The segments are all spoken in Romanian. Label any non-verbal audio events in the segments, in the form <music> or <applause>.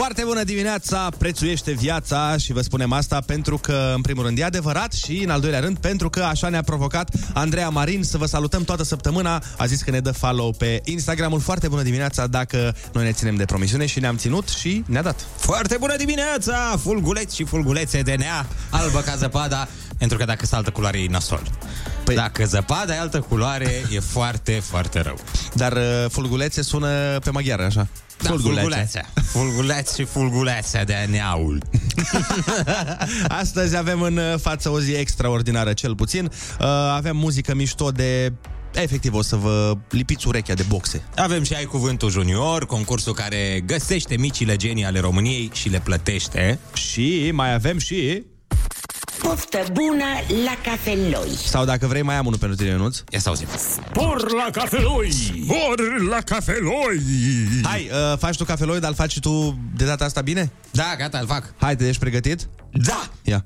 Foarte bună dimineața, prețuiește viața și vă spunem asta pentru că, în primul rând, e adevărat și, în al doilea rând, pentru că așa ne-a provocat Andreea Marin să vă salutăm toată săptămâna. A zis că ne dă follow pe Instagramul Foarte bună dimineața dacă noi ne ținem de promisiune și ne-am ținut și ne-a dat. Foarte bună dimineața, fulguleți și fulgulețe de nea, albă ca zăpada, pentru că dacă sunt altă culoare e nasol. Păi... Dacă zăpada e altă culoare, e foarte, foarte rău. Dar uh, fulgulețe sună pe maghiară, așa. Da, fulgulețe. Fulgulețe și fulgulețe de neaul. <laughs> Astăzi avem în față o zi extraordinară, cel puțin. Uh, avem muzică mișto de efectiv o să vă lipiți urechea de boxe. Avem și ai cuvântul junior, concursul care găsește micile genii ale României și le plătește. Și mai avem și Poftă bună la cafeloi. Sau dacă vrei, mai am unul pentru tine, Ionuț. Ia să auzim. Spor la cafeloi! Spor la cafeloi! Hai, uh, faci tu cafeloi, dar îl faci tu de data asta bine? Da, gata, îl fac. Hai, te ești pregătit? Da! Ia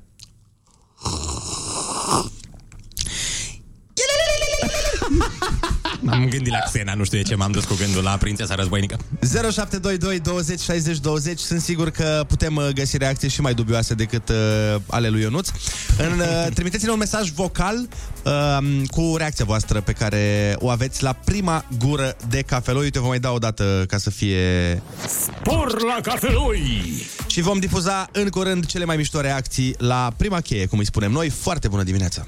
M-am gândit la Xena, nu știu de ce m-am dus cu gândul la prințesa războinică. 0722 20 60 20 Sunt sigur că putem uh, găsi reacții și mai dubioase decât uh, ale lui Ionuț. În, uh, Trimiteți-ne un mesaj vocal uh, cu reacția voastră pe care o aveți la prima gură de cafeloi. Uite, vă mai dau o dată ca să fie... Spor la cafeloi! Și vom difuza în curând cele mai mișto reacții la prima cheie, cum îi spunem noi. Foarte bună dimineața!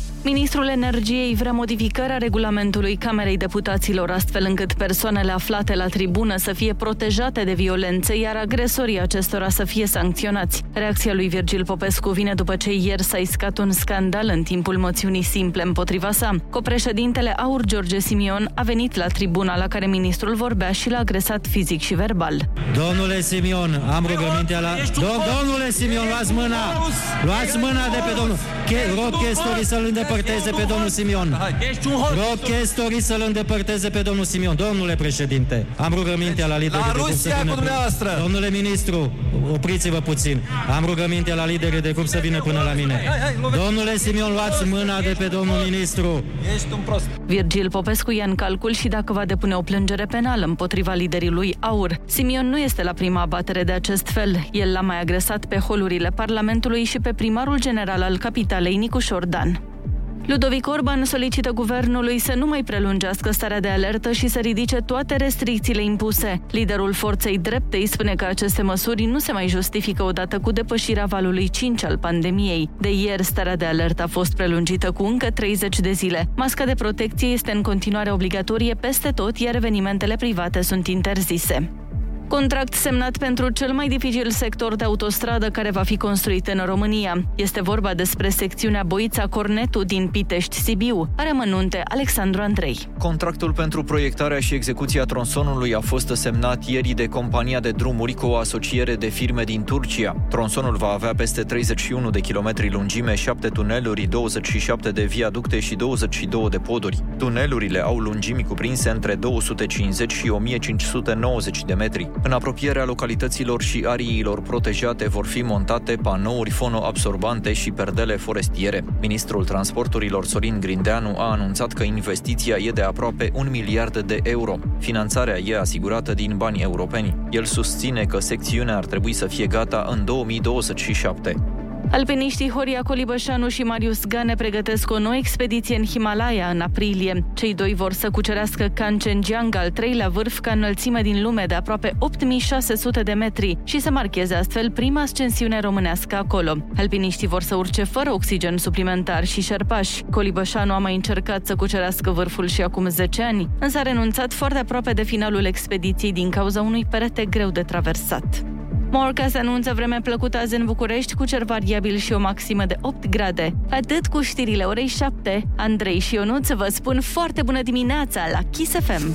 Ministrul Energiei vrea modificarea regulamentului Camerei Deputaților astfel încât persoanele aflate la tribună să fie protejate de violențe, iar agresorii acestora să fie sancționați. Reacția lui Virgil Popescu vine după ce ieri s-a iscat un scandal în timpul moțiunii simple împotriva sa. Copreședintele Aur George Simion a venit la tribuna la care ministrul vorbea și l-a agresat fizic și verbal. Domnule Simion, am rugămintea la... Dom- domnule Simion, luați mâna! Luați mâna de pe domnul... Che- rog chestorii să-l îndepărteze pe domnul Simion. Rog chestorii să-l îndepărteze pe domnul Simion. Domnule președinte, am rugămintea la lideri La de cum să Rusia vină... cu dumneavoastră. Domnule ministru, opriți-vă puțin. Am rugămintea la lideri de cum să vină până la mine. Domnule Simion, luați mâna de pe domnul ministru. Ești un prost. Virgil Popescu ia în calcul și dacă va depune o plângere penală împotriva liderii lui Aur. Simion nu este la prima abatere de acest fel. El l-a mai agresat pe holurile Parlamentului și pe primarul general al capitalei Nicu Șordan. Ludovic Orban solicită guvernului să nu mai prelungească starea de alertă și să ridice toate restricțiile impuse. Liderul forței dreptei spune că aceste măsuri nu se mai justifică odată cu depășirea valului 5 al pandemiei. De ieri, starea de alertă a fost prelungită cu încă 30 de zile. Masca de protecție este în continuare obligatorie peste tot, iar evenimentele private sunt interzise. Contract semnat pentru cel mai dificil sector de autostradă care va fi construit în România. Este vorba despre secțiunea Boița-Cornetu din Pitești-Sibiu. Are mănunte Alexandru Andrei. Contractul pentru proiectarea și execuția tronsonului a fost semnat ieri de compania de drumuri cu o asociere de firme din Turcia. Tronsonul va avea peste 31 de kilometri lungime, 7 tuneluri, 27 de viaducte și 22 de poduri. Tunelurile au lungimi cuprinse între 250 și 1590 de metri. În apropierea localităților și ariilor protejate vor fi montate panouri fonoabsorbante și perdele forestiere. Ministrul Transporturilor Sorin Grindeanu a anunțat că investiția e de aproape un miliard de euro. Finanțarea e asigurată din bani europeni. El susține că secțiunea ar trebui să fie gata în 2027. Alpiniștii Horia Colibășanu și Marius Gane pregătesc o nouă expediție în Himalaya în aprilie. Cei doi vor să cucerească Kanchenjunga, al treilea vârf ca înălțime din lume de aproape 8600 de metri și să marcheze astfel prima ascensiune românească acolo. Alpiniștii vor să urce fără oxigen suplimentar și șerpași. Colibășanu a mai încercat să cucerească vârful și acum 10 ani, însă a renunțat foarte aproape de finalul expediției din cauza unui perete greu de traversat. Morca se anunță vreme plăcută azi în București cu cer variabil și o maximă de 8 grade. Atât cu știrile orei 7. Andrei și Ionuț vă spun foarte bună dimineața la Kiss FM.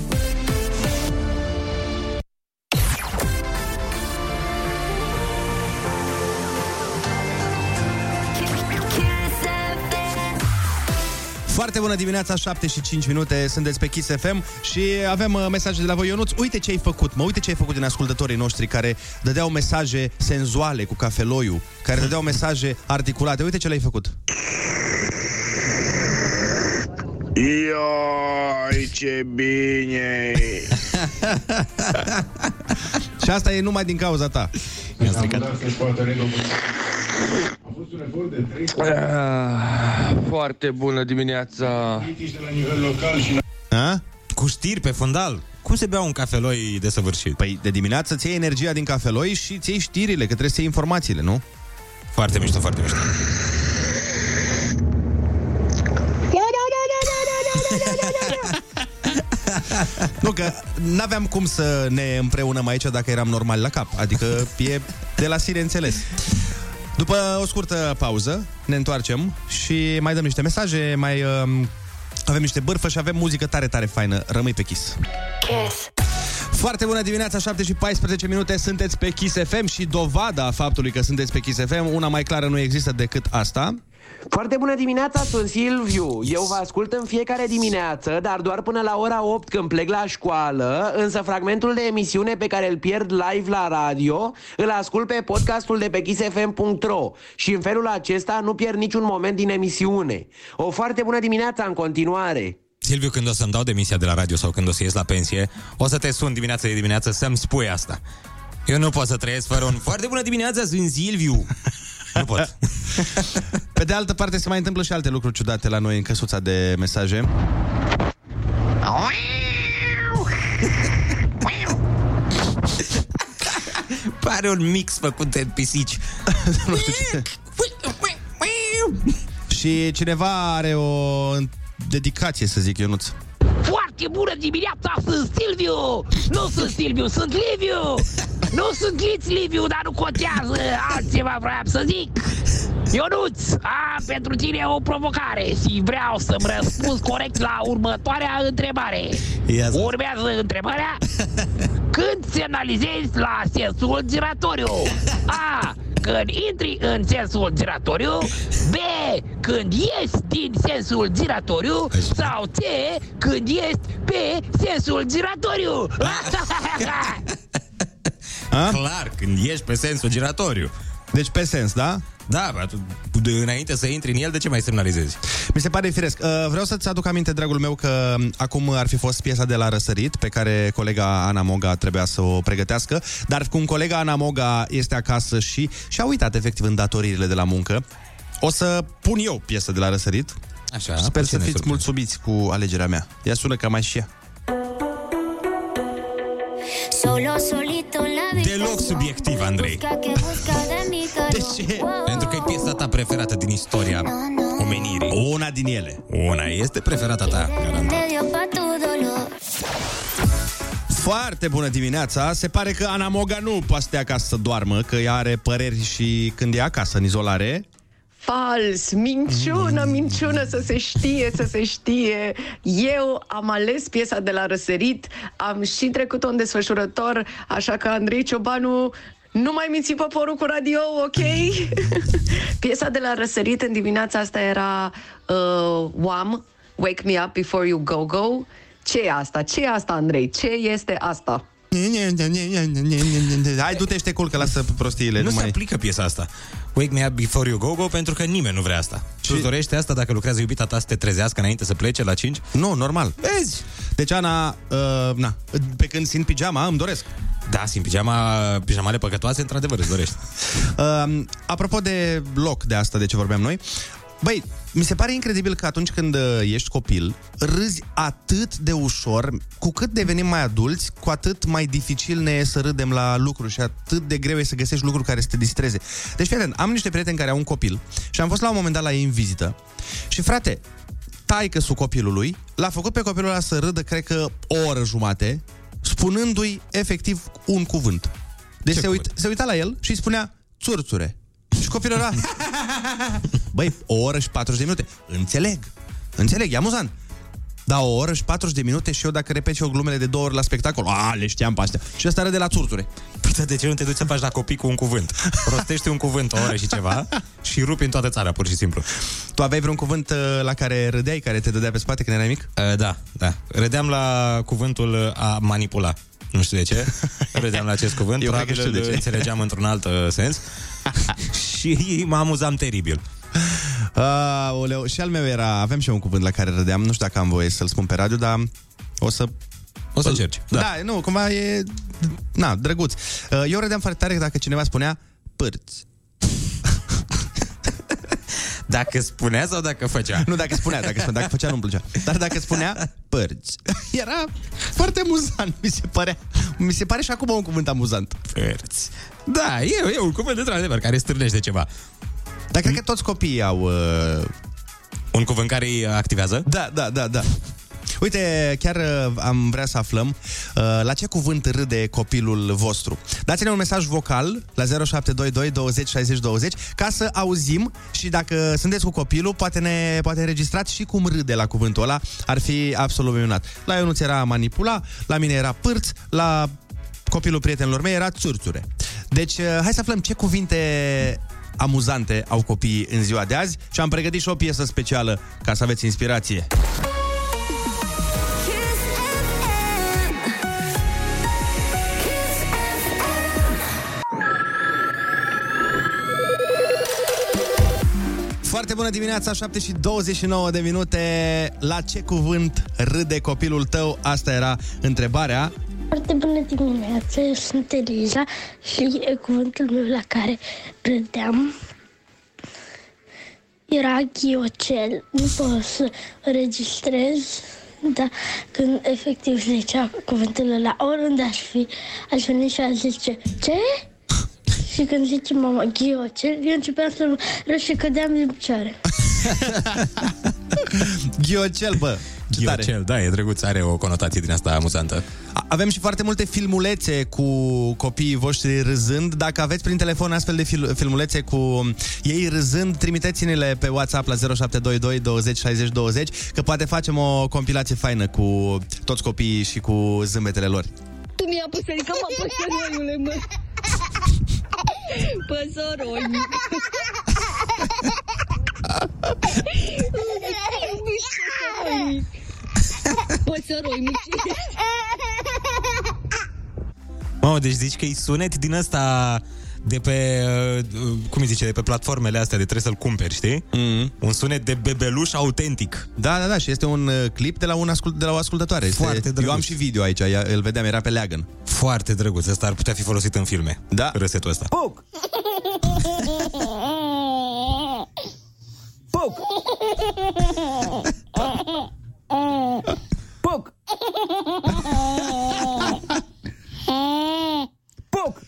Foarte bună dimineața, 7 și 5 minute, sunteți pe Kiss FM și avem uh, mesaje de la voi. Ionuț, uite ce ai făcut, mă, uite ce ai făcut din ascultătorii noștri care dădeau mesaje senzuale cu cafeloiul, care dădeau mesaje articulate. Uite ce le-ai făcut. Ioi, ce bine <laughs> Și asta e numai din cauza ta. Mi-a stricat. Ah, Foarte bună dimineața A? Cu știri pe fundal. Cum se bea un cafeloi desăvârșit? Păi de dimineață ți iei energia din cafeloi și ți iei știrile, că trebuie să iei informațiile, nu? Foarte mișto, foarte mișto. <laughs> Nu, că n-aveam cum să ne împreunăm aici dacă eram normal la cap. Adică e de la sine înțeles. După o scurtă pauză, ne întoarcem și mai dăm niște mesaje, mai um, avem niște bârfă și avem muzică tare, tare faină. Rămâi pe Kiss. Kiss. Foarte bună dimineața, 7 și 14 minute, sunteți pe Kiss FM și dovada faptului că sunteți pe Kiss FM, una mai clară nu există decât asta. Foarte bună dimineața, sunt Silviu. Eu vă ascult în fiecare dimineață, dar doar până la ora 8 când plec la școală, însă fragmentul de emisiune pe care îl pierd live la radio, îl ascult pe podcastul de pe kissfm.ro și în felul acesta nu pierd niciun moment din emisiune. O foarte bună dimineața în continuare! Silviu, când o să-mi dau demisia de la radio sau când o să ies la pensie, o să te sun dimineața de dimineață să-mi spui asta. Eu nu pot să trăiesc fără un foarte bună dimineața, sunt Silviu. <laughs> nu pot. Pe de altă parte se mai întâmplă și alte lucruri ciudate la noi în căsuța de mesaje. Pare un mix făcut de pisici. <laughs> nu știu ce. Și cineva are o dedicație, să zic, Ionuț. Foarte bună dimineața, sunt Silviu! Nu sunt Silviu, sunt Liviu! Nu sunt Liț Liviu, dar nu contează, altceva vreau să zic! Ionuț, am pentru tine o provocare și vreau să-mi răspunzi corect la următoarea întrebare. Ia zi. Urmează întrebarea <laughs> Când semnalizezi la sensul giratoriu? A. Când intri în sensul giratoriu B. Când ieși din sensul giratoriu Sau C. Când ești pe sensul giratoriu <laughs> <laughs> A? Clar, când ieși pe sensul giratoriu. Deci pe sens, da? Da, bă, tu, de, înainte să intri în el, de ce mai semnalizezi? Mi se pare firesc. Uh, Vreau să-ți aduc aminte, dragul meu, că um, acum ar fi fost piesa de la Răsărit, pe care colega Ana Moga trebuia să o pregătească, dar cum colega Ana Moga este acasă și și-a uitat efectiv în datoriile de la muncă, o să pun eu piesă de la Răsărit. Așa, Sper pe să cine fiți surprins? mulțumiți cu alegerea mea. Ea sună ca mai și ea. Solo solito en la Deloc subiectiv, Andrei. Busca que busca de mi De ce? Pentru că e piesa ta preferată din istoria omenirii. Una din ele. Una este preferata ta, garantat. Medio pa tu dolor. Foarte bună dimineața! Se pare că Ana Moga nu poate să stea acasă să doarmă, că ea are păreri și când e acasă, în izolare. Fals, minciună, minciună, să se știe, să se știe. Eu am ales piesa de la Răsărit, am și trecut-o în desfășurător, așa că Andrei Ciobanu nu mai minți poporul cu radio, ok? <laughs> piesa de la Răsărit în dimineața asta era uh, Wham, Wake Me Up Before You Go Go. Ce e asta? Ce e asta, Andrei? Ce este asta? Hai, du-te și te culcă, lasă prostiile. Nu se mai... aplică piesa asta. Wake me up before you go go pentru că nimeni nu vrea asta. Și îți dorești asta dacă lucrează iubita ta să te trezească înainte să plece la 5? Nu, normal. Vezi? Deci, Ana, uh, na, pe când simt pijama, îmi doresc. Da, simt pijama, pijamale păcătoase, într-adevăr îți dorești. Uh, <laughs> apropo de loc de asta de ce vorbeam noi, Băi, mi se pare incredibil că atunci când uh, ești copil, râzi atât de ușor, cu cât devenim mai adulți, cu atât mai dificil ne e să râdem la lucruri și atât de greu e să găsești lucruri care să te distreze. Deci, fii atent, am niște prieteni care au un copil și am fost la un moment dat la ei în vizită și, frate, taică su copilului l-a făcut pe copilul ăla să râdă, cred că, o oră jumate, spunându-i efectiv un cuvânt. Deci Ce se, uit, cuvânt? se uita la el și îi spunea țurțure. Și copilul ăla... <laughs> Băi, o oră și 40 de minute. Înțeleg. Înțeleg, e amuzant. Da, o oră și 40 de minute și eu dacă repet și eu glumele de două ori la spectacol, a, le știam pe astea. Și ăsta râde la țurțure. Păi de ce nu te duci să faci la copii cu un cuvânt? Rostește un cuvânt o oră și ceva și rupi în toată țara, pur și simplu. Tu aveai vreun cuvânt uh, la care râdeai, care te dădea pe spate când erai mic? Uh, da, da. Râdeam la cuvântul uh, a manipula. Nu știu de ce. <laughs> Râdeam la acest cuvânt. Eu cred că Probabil știu de îl ce. înțelegeam într-un alt uh, sens. <laughs> și mă amuzam teribil. Aoleu, și al meu era, aveam și eu un cuvânt la care râdeam, nu știu dacă am voie să-l spun pe radio, dar o să... O să încerci. Da. da, nu, cumva e... Na, drăguț. Uh, Eu râdeam foarte tare dacă cineva spunea pârți. Dacă spunea sau dacă făcea? Nu, dacă spunea, dacă spunea, dacă făcea nu-mi plăcea. Dar dacă spunea părți, <laughs> era foarte amuzant, mi se părea. Mi se pare și acum un cuvânt amuzant. Părți. Da, e, e un cuvânt într-adevăr care stârnește ceva. Dar cred că toți copiii au... Uh... Un cuvânt care îi activează? Da, da, da, da. Uite, chiar uh, am vrea să aflăm uh, la ce cuvânt râde copilul vostru. Dați-ne un mesaj vocal la 0722 20 60 20 ca să auzim și dacă sunteți cu copilul, poate ne poate înregistrați și cum râde la cuvântul ăla. Ar fi absolut minunat. La Ionuț era manipula, la mine era pârț, la copilul prietenilor mei era țurțure. Deci, uh, hai să aflăm ce cuvinte amuzante au copiii în ziua de azi și am pregătit și o piesă specială ca să aveți inspirație. Bună dimineața, 7 și 29 de minute. La ce cuvânt râde copilul tău? Asta era întrebarea. Foarte bună dimineața, eu sunt Eliza și e cuvântul meu la care râdeam era ghiocel. Nu pot să registrez, dar când efectiv zicea cuvântul ăla, oriunde aș fi, aș veni și aș zice, ce? Și când zice mama ghiocel, eu începeam să râd și cădeam din picioare. <laughs> Ghiocel, bă. ce tare. Ghiocel, da, e drăguț, are o conotație din asta amuzantă. A- Avem și foarte multe filmulețe cu copiii voștri râzând. Dacă aveți prin telefon astfel de fil- filmulețe cu ei râzând, trimiteți-ne-le pe WhatsApp la 0722 20 60 20, că poate facem o compilație faină cu toți copiii și cu zâmbetele lor. Tu mi-a pus că mă păsăroiule, <laughs> mă. Păsăroi mic. Păsăroi mic. Păsăroi mic. Mamă, deci zici că e sunet din ăsta de pe, uh, cum îi zice, de pe platformele astea de trebuie să-l cumperi, știi? Mm-hmm. Un sunet de bebeluș autentic. Da, da, da, și este un uh, clip de la, un ascult- de la o ascultătoare. Foarte este, drăguț. eu am și video aici, ea- îl vedeam, era pe leagăn. Foarte drăguț. Ăsta ar putea fi folosit în filme. Da. Râsetul ăsta. Puc! Puc! Puc! Puc! <laughs> Puc!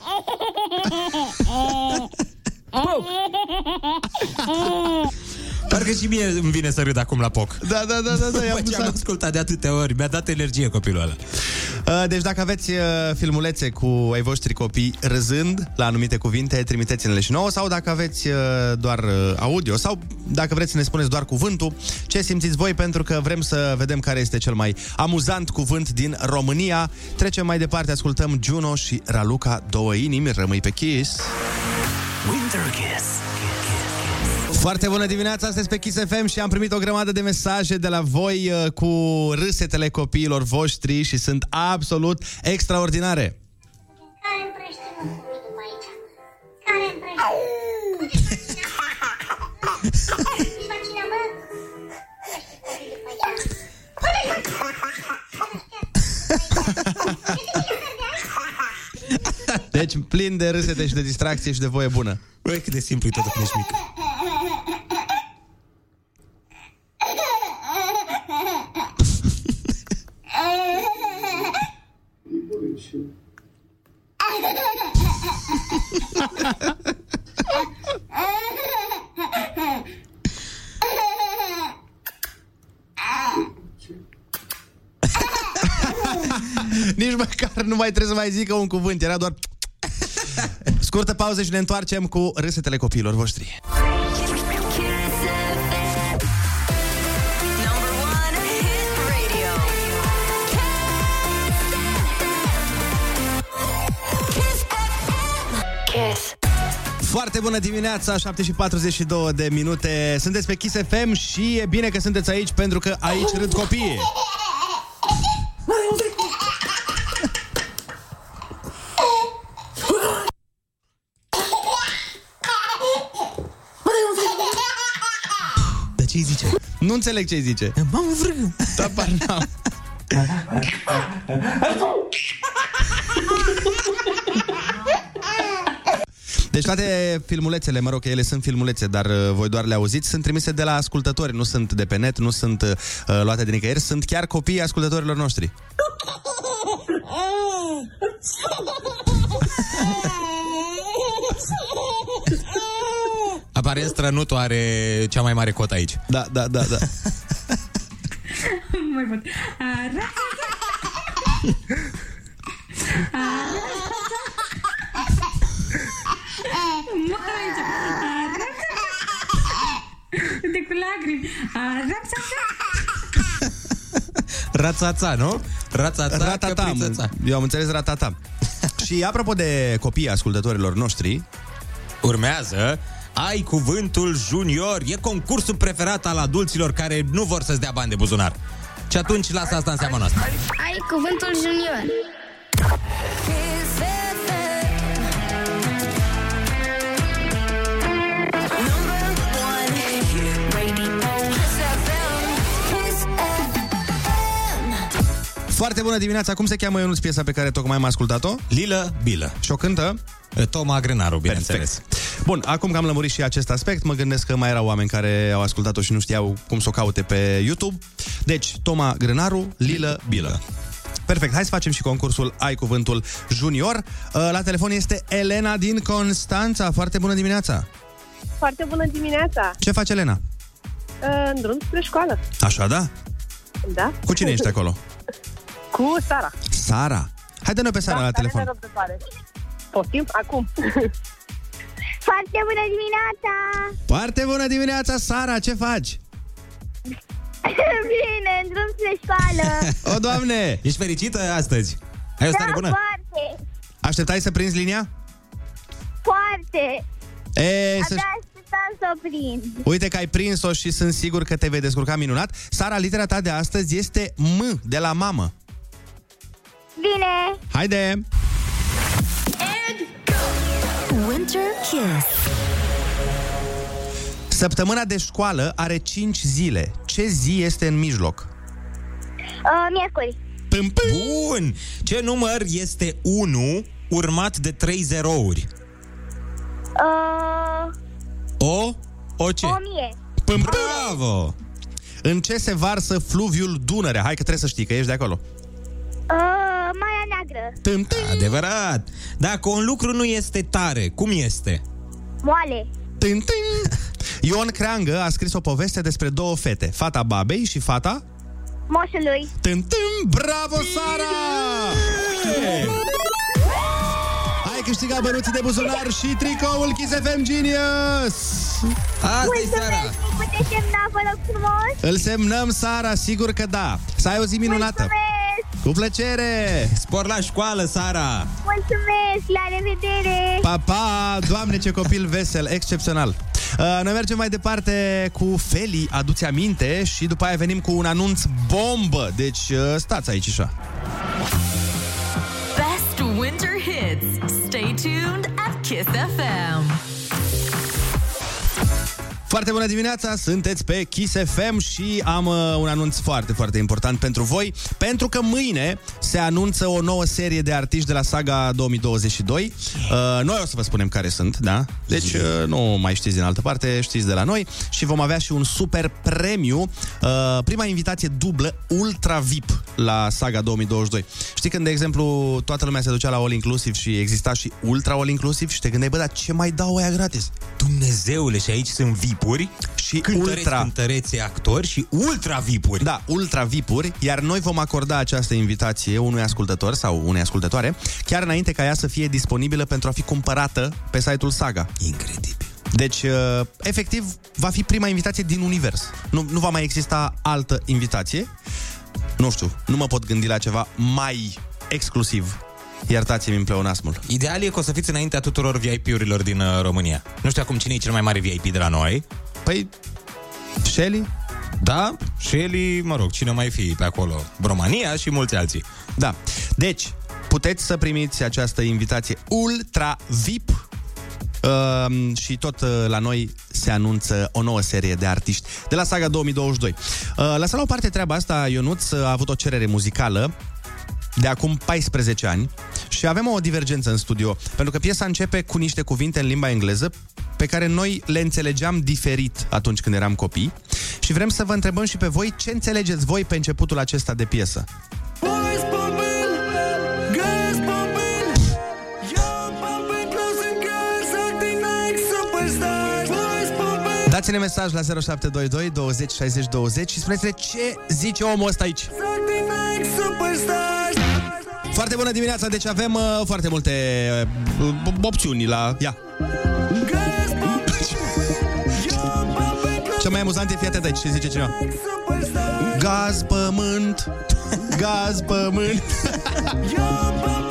<laughs> <laughs> Parcă și mie îmi vine să râd acum la poc. Da, da, da, da, da, e După ce am amuzant. ascultat de atâtea ori, mi-a dat energie copilul ăla. Uh, Deci dacă aveți uh, filmulețe cu ai voștri copii râzând la anumite cuvinte, trimiteți-ne-le și nouă sau dacă aveți uh, doar uh, audio sau dacă vreți să ne spuneți doar cuvântul, ce simțiți voi pentru că vrem să vedem care este cel mai amuzant cuvânt din România. Trecem mai departe, ascultăm Juno și Raluca, două inimi, rămâi pe Kiss. Winter Kiss. Foarte bună dimineața, sunteți pe Kiss FM și am primit o grămadă de mesaje de la voi uh, cu râsetele copiilor voștri și sunt absolut extraordinare. Care împrește mă după aici? Care împrește? După cine, bă? Deci plin de râsete și de distracție și de voie bună. Băi, cât de simplu e tot când ești mic. Nici măcar nu mai trebuie să mai zică un cuvânt, era doar... Scurtă pauză și ne întoarcem cu râsetele copiilor voștri. Bună dimineața, 7 și 42 de minute. Sunteți pe Kiss FM și e bine că sunteți aici pentru că aici râd copiii. De ce îi zice? Nu înțeleg ce îi zice. Mamă, vră. Da, par n-am. <laughs> Deci toate filmulețele, mă rog, că ele sunt filmulețe, dar uh, voi doar le auziți, sunt trimise de la ascultători, nu sunt de pe net, nu sunt uh, luate de nicăieri, sunt chiar copiii ascultătorilor noștri. <laughs> Aparent strănutul are cea mai mare cotă aici. Da, da, da, da. Mai <laughs> mult. De cu lacrimi. <laughs> Rațața, nu? Rațața, Ratata, căprițăța. eu am înțeles ratata. <laughs> și apropo de copiii ascultătorilor noștri, Urmează Ai cuvântul junior E concursul preferat al adulților Care nu vor să-ți dea bani de buzunar Și atunci lasă asta în seama noastră Ai cuvântul junior. Foarte bună dimineața, cum se cheamă Ionuț piesa pe care tocmai am ascultat-o? Lilă Bilă Și o cântă? Toma Grânaru, bineînțeles Bun, acum că am lămurit și acest aspect, mă gândesc că mai erau oameni care au ascultat-o și nu știau cum să o caute pe YouTube. Deci, Toma Grânaru, Lilă Bilă. Perfect, hai să facem și concursul Ai Cuvântul Junior. Uh, La telefon este Elena din Constanța. Foarte bună dimineața! Foarte bună dimineața! Ce face Elena? Uh, În drum spre școală. Așa, da? Da? Cu cine ești acolo? <laughs> Cu Sara. Sara. Haide-ne pe Sara da, la care telefon. ne răbdătoare. Poftim? Acum. <laughs> Foarte bună dimineața! Foarte bună dimineața, Sara! Ce faci? <laughs> Bine, în drum spre școală. <laughs> O, Doamne! Ești fericită astăzi? Ai o stare da, bună? foarte, Așteptai să prinzi linia? foarte. E, să... Abia așteptam să o prind. Uite că ai prins-o și sunt sigur că te vei descurca minunat. Sara, litera ta de astăzi este M, de la mamă. Bine! Haide! Winter Kiss. Săptămâna de școală are 5 zile. Ce zi este în mijloc? Uh, miercuri. Pâm, pâm. Bun! Ce număr este 1 urmat de 3 zerouri? Uh, O? O ce? o mie. Pâm, pâm. Bravo! În ce se varsă fluviul Dunărea? Hai că trebuie să știi că ești de acolo. Uh, Marea Neagră. Tâm, tâm. Adevărat! Dacă un lucru nu este tare, cum este? Moale. Tâm, tâm. Ion Creangă a scris o poveste despre două fete, fata babei și fata... Moșului. Tâm, tâm. Bravo, Sara! Ai câștigat bănuții de buzunar și tricoul Kiss FM Genius! asta e seara! Mulțumesc, îi puteți semna, vă rog frumos. Îl semnăm, Sara, sigur că da. Să ai o zi minunată. Mulțumesc, Cu plăcere! Spor la școală, Sara! mulțumesc, la revedere. Pa, pa! Doamne, ce copil vesel, excepțional! Uh, noi mergem mai departe cu Feli, aduți aminte, și după aia venim cu un anunț bombă. Deci uh, stați aici așa. Best winter hits. Stay tuned at Kiss FM. Foarte bună dimineața, sunteți pe Kiss FM și am uh, un anunț foarte, foarte important pentru voi, pentru că mâine se anunță o nouă serie de artiști de la Saga 2022. Uh, noi o să vă spunem care sunt, da? Deci uh, nu mai știți din altă parte, știți de la noi și vom avea și un super premiu, uh, prima invitație dublă Ultra VIP la Saga 2022. Știi când, de exemplu, toată lumea se ducea la All Inclusive și exista și Ultra All Inclusive și te gândeai, bă, dar ce mai dau aia gratis? Dumnezeule, și aici sunt vipuri și cântăreți, ultra cântăreți actori și ultra vipuri. Da, ultra vipuri, iar noi vom acorda această invitație unui ascultător sau unei ascultătoare, chiar înainte ca ea să fie disponibilă pentru a fi cumpărată pe site-ul Saga. Incredibil. Deci, uh, efectiv, va fi prima invitație din univers. Nu, nu va mai exista altă invitație. Nu știu, nu mă pot gândi la ceva mai exclusiv Iertați-mi în pleonasmul. Ideal e că o să fiți înaintea tuturor VIP-urilor din uh, România. Nu știu acum cine e cel mai mare VIP de la noi. Păi, Shelly? Da, Shelly, mă rog, cine mai fi pe acolo? România și mulți alții. Da. Deci, puteți să primiți această invitație ultra VIP Uh, și tot uh, la noi se anunță o nouă serie de artiști de la Saga 2022. Uh, lăsăm la o parte treaba asta, Ionuț a avut o cerere muzicală de acum 14 ani și avem o divergență în studio, pentru că piesa începe cu niște cuvinte în limba engleză pe care noi le înțelegeam diferit atunci când eram copii și vrem să vă întrebăm și pe voi ce înțelegeți voi pe începutul acesta de piesă. Dați-ne mesaj la 0722 20 60 20 și spuneți-ne ce zice omul ăsta aici. Foarte bună dimineața, deci avem uh, foarte multe uh, opțiuni la... Ia! Ce mai amuzant e, fii atent aici, ce zice cineva. Gaz, pământ, <laughs> gaz, pământ. <laughs>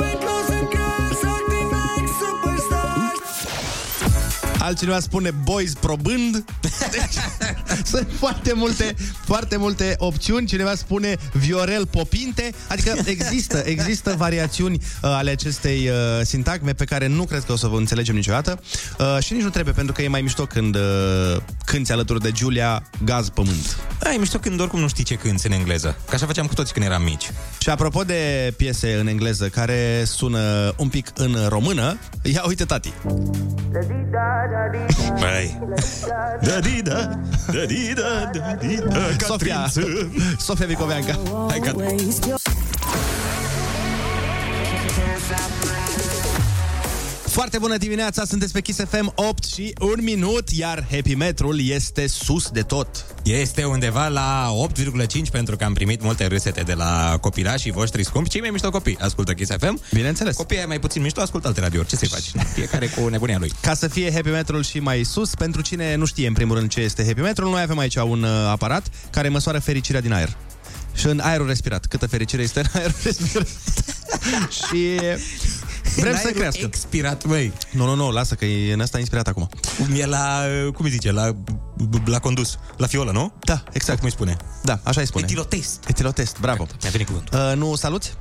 Altcineva spune boys probând. Deci, <laughs> sunt foarte multe, foarte multe opțiuni. Cineva spune Viorel Popinte. Adică există, există variațiuni uh, ale acestei uh, sintagme pe care nu cred că o să vă înțelegem niciodată. Uh, și nici nu trebuie, pentru că e mai mișto când uh, cânti alături de Giulia Gaz Pământ. Da, e mișto când oricum nu știi ce cânti în engleză. Că așa făceam cu toți când eram mici. Și apropo de piese în engleză care sună un pic în română, ia uite tati. Băi. Da di da, da di da, da di da, Sofia, Sofia Vicoveanca. Hai că... Foarte bună dimineața, sunteți pe Kiss FM 8 și 1 minut, iar Happy Metrul este sus de tot. Este undeva la 8,5 pentru că am primit multe râsete de la copilașii voștri scumpi. Cei mai mișto copii ascultă Kiss FM. Bineînțeles. Copiii mai puțin mișto ascultă alte radiouri. Ce să-i faci? <laughs> Fiecare cu nebunia lui. Ca să fie Happy Metrul și mai sus, pentru cine nu știe în primul rând ce este Happy Metrul, noi avem aici un uh, aparat care măsoară fericirea din aer. Și în aerul respirat. Câtă fericire este în aerul respirat. <laughs> și vrem În să aerul crească. expirat, măi. Nu, nu, nu, lasă că e în asta inspirat acum. Cum e la, cum îi zice, la, la condus, la fiolă, nu? Da, exact. Cum îi spune? Da, așa îi spune. Etilotest. Etilotest, bravo. Mi-a venit cuvântul. Uh, nu saluți?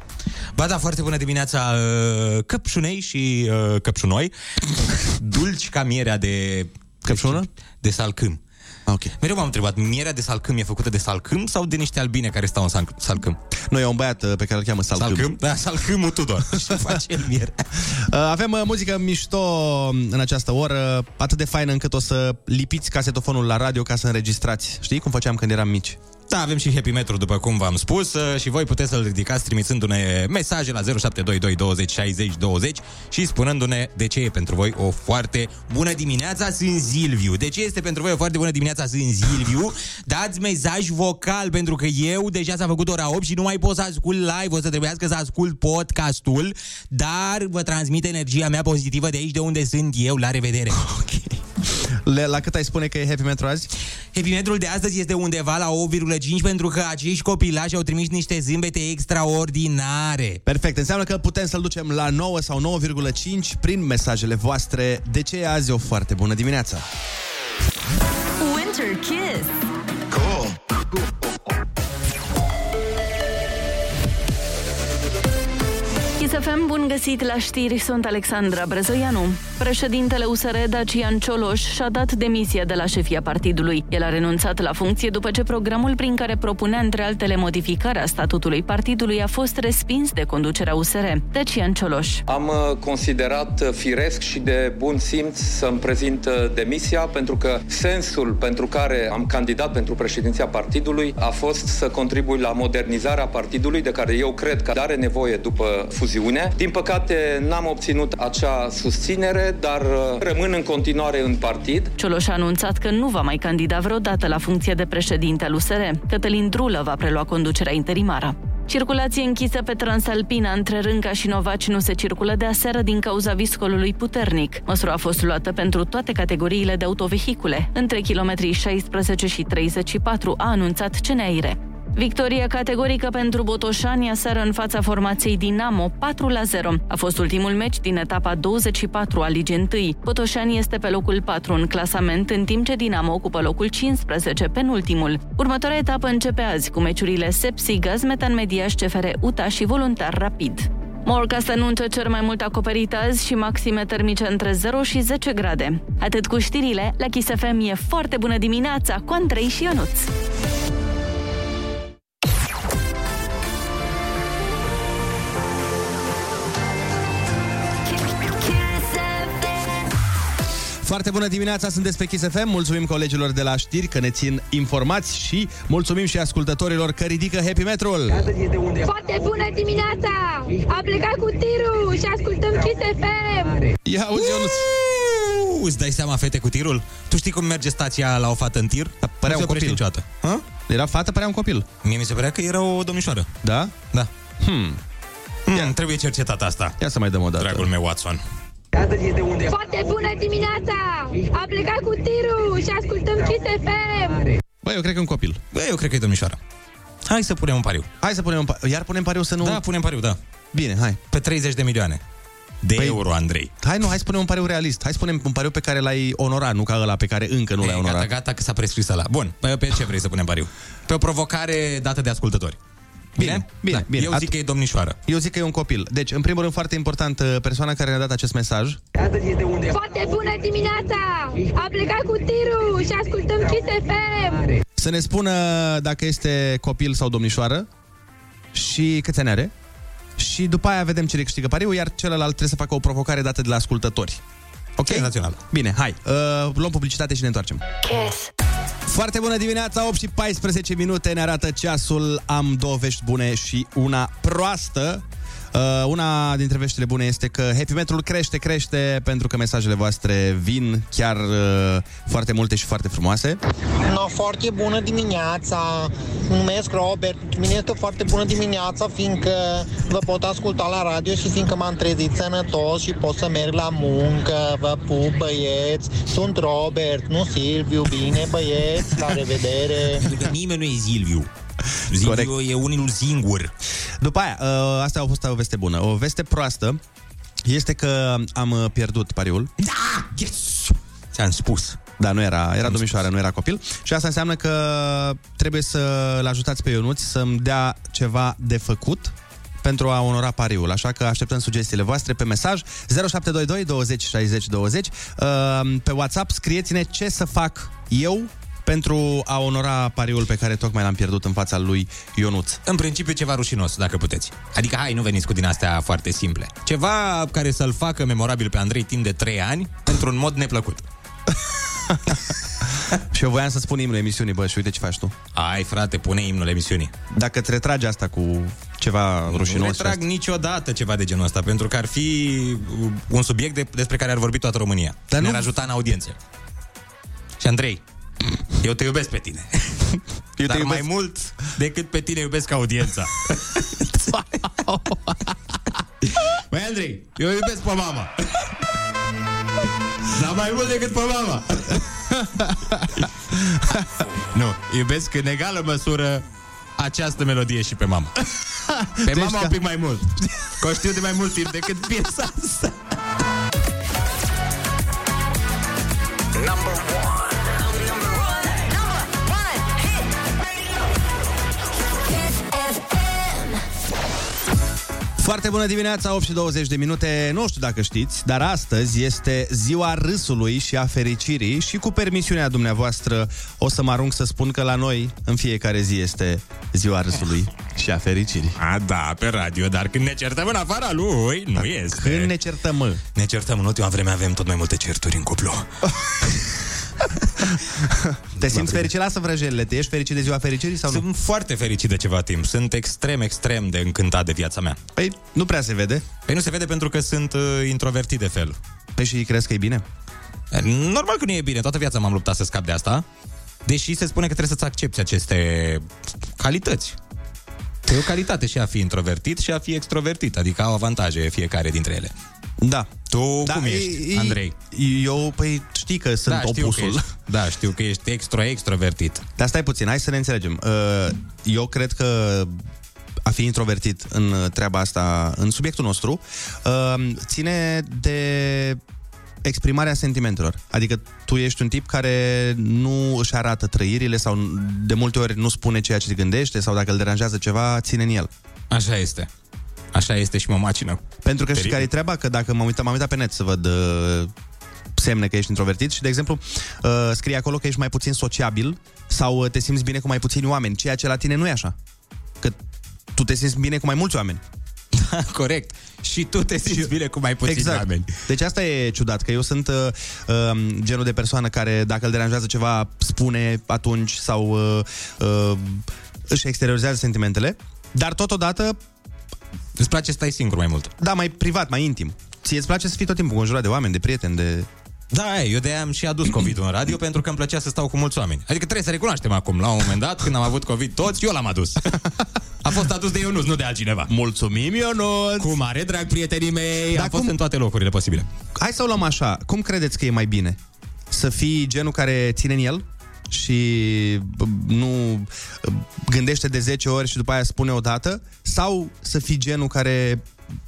Ba da, foarte bună dimineața uh, căpșunei și uh, căpșunoi. <laughs> Dulci ca mierea de... Căpșună? De salcâm. Ah, ok. Mereu m-am întrebat, mierea de salcâm e făcută de salcâm sau de niște albine care stau în sal- salcâm? Noi e un băiat uh, pe care îl cheamă Salcâm. Salcâm? Da, salcâmul Tudor. <laughs> Și face el mierea. Uh, Avem uh, muzică mișto în această oră, atât de faină încât o să lipiți casetofonul la radio ca să înregistrați. Știi cum făceam când eram mici? Da, avem și Happy Metro, după cum v-am spus, uh, și voi puteți să-l ridicați trimițându-ne mesaje la 0722 20 60 20 și spunându-ne de ce e pentru voi o foarte bună dimineața, sunt Silviu. De ce este pentru voi o foarte bună dimineața, sunt Silviu? Dați mesaj vocal, pentru că eu deja s-a făcut ora 8 și nu mai pot să ascult live, o să trebuiască să ascult podcastul, dar vă transmit energia mea pozitivă de aici, de unde sunt eu. La revedere! Ok. Le, la cât ai spune că e Happy Metro azi? Happy Metrul de astăzi este undeva la 8,5 pentru că acești copilași au trimis niște zâmbete extraordinare. Perfect, înseamnă că putem să-l ducem la 9 sau 9,5 prin mesajele voastre. De ce e azi o foarte bună dimineața? Winter Kiss. Chisafem, bun găsit la știri, sunt Alexandra Brezoianu. Președintele USR Dacian Cioloș și-a dat demisia de la șefia partidului. El a renunțat la funcție după ce programul prin care propunea între altele modificarea statutului partidului a fost respins de conducerea USR. Dacian Cioloș. Am uh, considerat uh, firesc și de bun simț să-mi prezint uh, demisia pentru că sensul pentru care am candidat pentru președinția partidului a fost să contribui la modernizarea partidului de care eu cred că are nevoie după fuziune. Din păcate n-am obținut acea susținere, dar uh, rămân în continuare în partid. Cioloș a anunțat că nu va mai candida vreodată la funcție de președinte al USR. Cătălin Drulă va prelua conducerea interimară. Circulație închisă pe Transalpina între Rânca și Novaci nu se circulă de aseară din cauza viscolului puternic. Măsura a fost luată pentru toate categoriile de autovehicule. Între kilometrii 16 și 34 a anunțat CNAIRE. Victorie categorică pentru Botoșani aseară în fața formației Dinamo, 4 la 0. A fost ultimul meci din etapa 24 a Ligii 1. Botoșani este pe locul 4 în clasament, în timp ce Dinamo ocupă locul 15, penultimul. Următoarea etapă începe azi cu meciurile Sepsi, Gazmetan Mediaș, CFR UTA și Voluntar Rapid. Morcast anunță cer mai mult acoperit azi și maxime termice între 0 și 10 grade. Atât cu știrile, la Kiss FM e foarte bună dimineața cu Andrei și Ionuț. Foarte bună dimineața, sunteți pe Kiss FM. Mulțumim colegilor de la știri că ne țin informați și mulțumim și ascultătorilor că ridică Happy Metrul. Foarte bună dimineața! Am plecat cu tirul și ascultăm Kiss FM! Ia uzi, Ionuț. Uuu, Îți dai seama, fete cu tirul? Tu știi cum merge stația la o fată în tir? Părea Nu un se oprește copil. niciodată. Ha? Era fată, părea un copil. Mie mi se părea că era o domnișoară. Da? Da. Hmm. Hmm, trebuie cercetat asta. Ia să mai dăm o dată. Dragul meu Watson. Foarte bună dimineața! Am plecat cu tirul și ascultăm Kiss FM! Băi, eu cred că un copil. Băi, eu cred că e domnișoară. Hai să punem un pariu. Hai să punem un pariu. Iar punem pariu să nu... Da, punem pariu, da. Bine, hai. Pe 30 de milioane de Păi- euro, Andrei. Hai nu, hai să punem un pariu realist. Hai să punem un pariu pe care l-ai onorat, nu ca ăla pe care încă nu l-ai E, onorat. gata, gata, că s-a prescris ăla. Bun, pe, pe ce vrei să punem pariu? Pe o provocare dată de ascultători. Bine, bine, Da, bine. Eu zic că e domnișoară. Eu zic că e un copil. Deci, în primul rând, foarte important, uh, persoana care ne-a dat acest mesaj. Foarte bună dimineața! Am plecat cu tirul și ascultăm Kiss FM! Să ne spună dacă este copil sau domnișoară și câți ani are. Și după aia vedem cine câștigă pariul, iar celălalt trebuie să facă o provocare dată de la ascultători. Ok? Senzațional. Bine, hai. Uh, luăm publicitate și ne întoarcem. Kiss. Foarte bună dimineața, 8 și 14 minute ne arată ceasul. Am două vești bune și una proastă. Uh, una dintre veștile bune este că Happy Metrul crește, crește pentru că mesajele voastre vin chiar uh, foarte multe și foarte frumoase. No, foarte bună dimineața! Mă numesc Robert. Pentru mine este foarte bună dimineața, fiindcă vă pot asculta la radio și fiindcă m-am trezit sănătos și pot să merg la muncă. Vă pup, băieți! Sunt Robert, nu Silviu. Bine, băieți! La revedere! Pentru că nimeni nu e Silviu. Silviu e unul singur. După aia, uh, asta a fost o veste bună. O veste proastă este că am uh, pierdut pariul. Da! Yes! Ți-am spus. Da, nu era, era domnișoară, nu era copil. Și asta înseamnă că trebuie să-l ajutați pe Ionuț să-mi dea ceva de făcut pentru a onora pariul. Așa că așteptăm sugestiile voastre pe mesaj 0722 20 60 20. Uh, Pe WhatsApp scrieți-ne ce să fac eu pentru a onora pariul pe care tocmai l-am pierdut în fața lui Ionuț. În principiu ceva rușinos, dacă puteți. Adică, hai, nu veniți cu din astea foarte simple. Ceva care să-l facă memorabil pe Andrei timp de 3 ani, într-un mod neplăcut. <laughs> Și eu voiam să spun imnul emisiunii, bă, și uite ce faci tu. Ai, frate, pune imnul emisiunii. Dacă îți retragi asta cu ceva rușinos... Nu retrag niciodată ceva de genul ăsta, pentru că ar fi un subiect de, despre care ar vorbi toată România. Dar Ne-ar nu- ajuta în audiențe. Și Andrei, eu te iubesc pe tine. Eu Dar te mai iubesc- mult decât pe tine iubesc audiența. <laughs> Băi, Andrei, eu iubesc pe mama. Dar mai mult decât pe mama. <laughs> nu, iubesc în egală măsură această melodie și pe mama. Pe Deci mama ca- un pic mai mult. <laughs> Că o știu de mai mult timp decât piesa asta. Number one. Foarte bună dimineața, 8 și 20 de minute. Nu știu dacă știți, dar astăzi este ziua râsului și a fericirii și cu permisiunea dumneavoastră o să mă arunc să spun că la noi în fiecare zi este ziua râsului și a fericirii. A, da, pe radio, dar când ne certăm în afara lui, nu este. Când ne certăm, mă. Ne certăm, în ultima vreme avem tot mai multe certuri în cuplu. <laughs> <laughs> Te simți fericit? Lasă vrăjelile. Te ești fericit de ziua fericirii sau nu? Sunt foarte fericit de ceva timp. Sunt extrem, extrem de încântat de viața mea. Păi, nu prea se vede. Păi nu se vede pentru că sunt uh, introvertit de fel. Păi și crezi că e bine? Normal că nu e bine. Toată viața m-am luptat să scap de asta. Deși se spune că trebuie să-ți accepti aceste calități. E o calitate și a fi introvertit și a fi extrovertit, adică au avantaje fiecare dintre ele. Da. Tu Da, cum e- ești, e- Andrei? Eu, păi, știi că sunt da, știu opusul. Că ești, da, știu că ești extra extrovertit. Dar stai puțin, hai să ne înțelegem. Uh, Eu cred că a fi introvertit în treaba asta, în subiectul nostru, uh, ține de exprimarea sentimentelor. Adică tu ești un tip care nu își arată trăirile sau de multe ori nu spune ceea ce gândește sau dacă îl deranjează ceva, ține în el. Așa este. Așa este și mă macină. Pentru că știi Teribil. care e treaba? Că dacă m-am uitat, m-am uitat pe net să văd uh, semne că ești introvertit și, de exemplu, uh, scrie acolo că ești mai puțin sociabil sau uh, te simți bine cu mai puțini oameni, ceea ce la tine nu e așa. Că tu te simți bine cu mai mulți oameni. <laughs> Corect. Și tu te simți bine cu mai puțini exact. oameni. Deci asta e ciudat, că eu sunt uh, uh, genul de persoană care, dacă îl deranjează ceva, spune atunci sau uh, uh, își exteriorizează sentimentele, dar totodată Îți place să stai singur mai mult. Da, mai privat, mai intim. Ție îți place să fii tot timpul conjurat de oameni, de prieteni, de... Da, eu de am și adus COVID în radio pentru că îmi plăcea să stau cu mulți oameni. Adică trebuie să recunoaștem acum, la un moment dat, când am avut COVID toți, eu l-am adus. A fost adus de Ionuț, nu de altcineva. Mulțumim, Ionuț! Cu mare drag, prietenii mei, Dar am fost cum- în toate locurile posibile. Hai să o luăm așa. Cum credeți că e mai bine? Să fii genul care ține în el și bă, nu bă, gândește de 10 ori și după aia spune o dată? Sau să fii genul care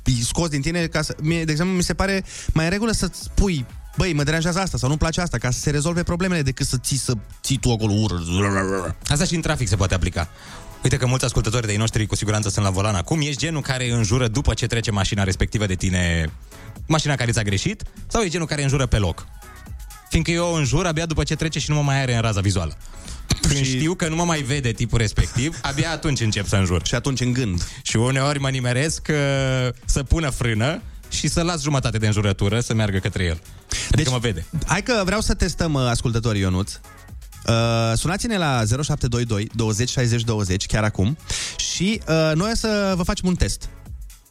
îi scoți din tine ca să... Mie, de exemplu, mi se pare mai în regulă să spui Băi, mă deranjează asta sau nu-mi place asta, ca să se rezolve problemele decât să ții, să ții tu acolo ură. Asta și în trafic se poate aplica. Uite că mulți ascultători de-ai noștri cu siguranță sunt la volan acum. Ești genul care înjură după ce trece mașina respectivă de tine, mașina care ți-a greșit, sau e genul care înjură pe loc? Fiindcă eu înjur abia după ce trece și nu mă mai are în raza vizuală. Când știu că nu mă mai vede tipul respectiv, abia atunci încep să înjur. Și atunci în gând. Și uneori mă nimeresc uh, să pună frână și să las jumătate de înjurătură să meargă către el. Adică deci, mă vede. Hai că vreau să testăm uh, ascultătorii Ionuț. Uh, sunați-ne la 0722 20 60 20 chiar acum și uh, noi o să vă facem un test.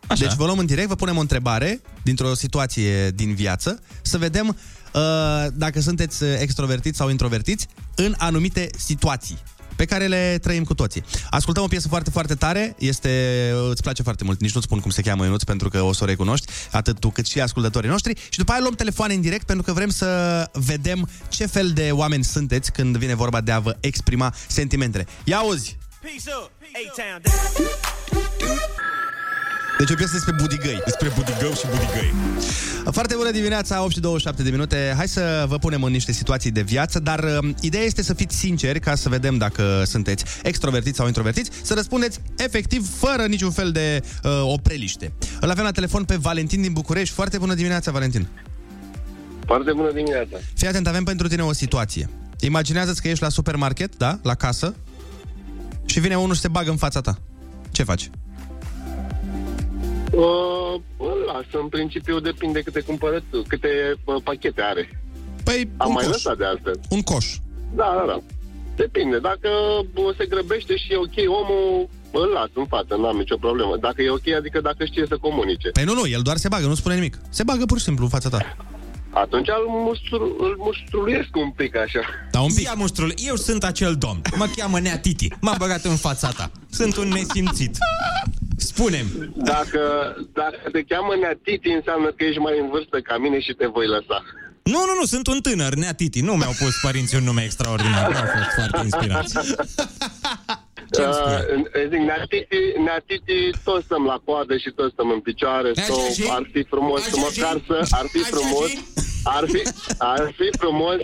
Așa. Deci vă luăm în direct, vă punem o întrebare dintr-o situație din viață să vedem uh, dacă sunteți uh, extrovertiți sau introvertiți în anumite situații pe care le trăim cu toții. Ascultăm o piesă foarte, foarte tare, este, îți place foarte mult, nici nu spun cum se cheamă Ionuț, pentru că o să o recunoști, atât tu cât și ascultătorii noștri, și după aia luăm telefoane în direct, pentru că vrem să vedem ce fel de oameni sunteți când vine vorba de a vă exprima sentimentele. Ia auzi! Deci o piesă despre budigăi. Despre budigău și budigăi. Foarte bună dimineața, 8 și 27 de minute. Hai să vă punem în niște situații de viață, dar uh, ideea este să fiți sinceri ca să vedem dacă sunteți extrovertiți sau introvertiți, să răspundeți efectiv fără niciun fel de uh, opreliște. Îl avem la telefon pe Valentin din București. Foarte bună dimineața, Valentin. Foarte bună dimineața. Fii atent, avem pentru tine o situație. Imaginează-ți că ești la supermarket, da? La casă. Și vine unul și se bagă în fața ta. Ce faci? Uh, îl las, în principiu depinde câte cumpărături, câte uh, pachete are. Păi, Am un mai coș. lăsat de altfel. Un coș. Da, da, da. Depinde. Dacă uh, se grăbește și e ok, omul îl las în față, nu am nicio problemă. Dacă e ok, adică dacă știe să comunice. Păi nu, nu, el doar se bagă, nu spune nimic. Se bagă pur și simplu în fața ta. Atunci îl, mustru, îl mustruiesc un pic așa. Da, un pic. Ia muștrul, eu sunt acel domn. Mă cheamă Nea Titi. M-am băgat în fața ta. Sunt un nesimțit. Spune-mi. Dacă, dacă te cheamă Neatiti, înseamnă că ești mai în vârstă ca mine și te voi lăsa. Nu, nu, nu, sunt un tânăr, Nea Titi. Nu mi-au pus părinții un nume extraordinar. Nu au fost foarte inspirați. <laughs> Ce-mi spui? Uh, zic, Neatiti, Neatiti, toți stăm la coadă și toți stăm în picioare. Așa So, și? ar fi frumos, Așa măcar și? să, ar fi Așa frumos, și? ar fi, ar fi frumos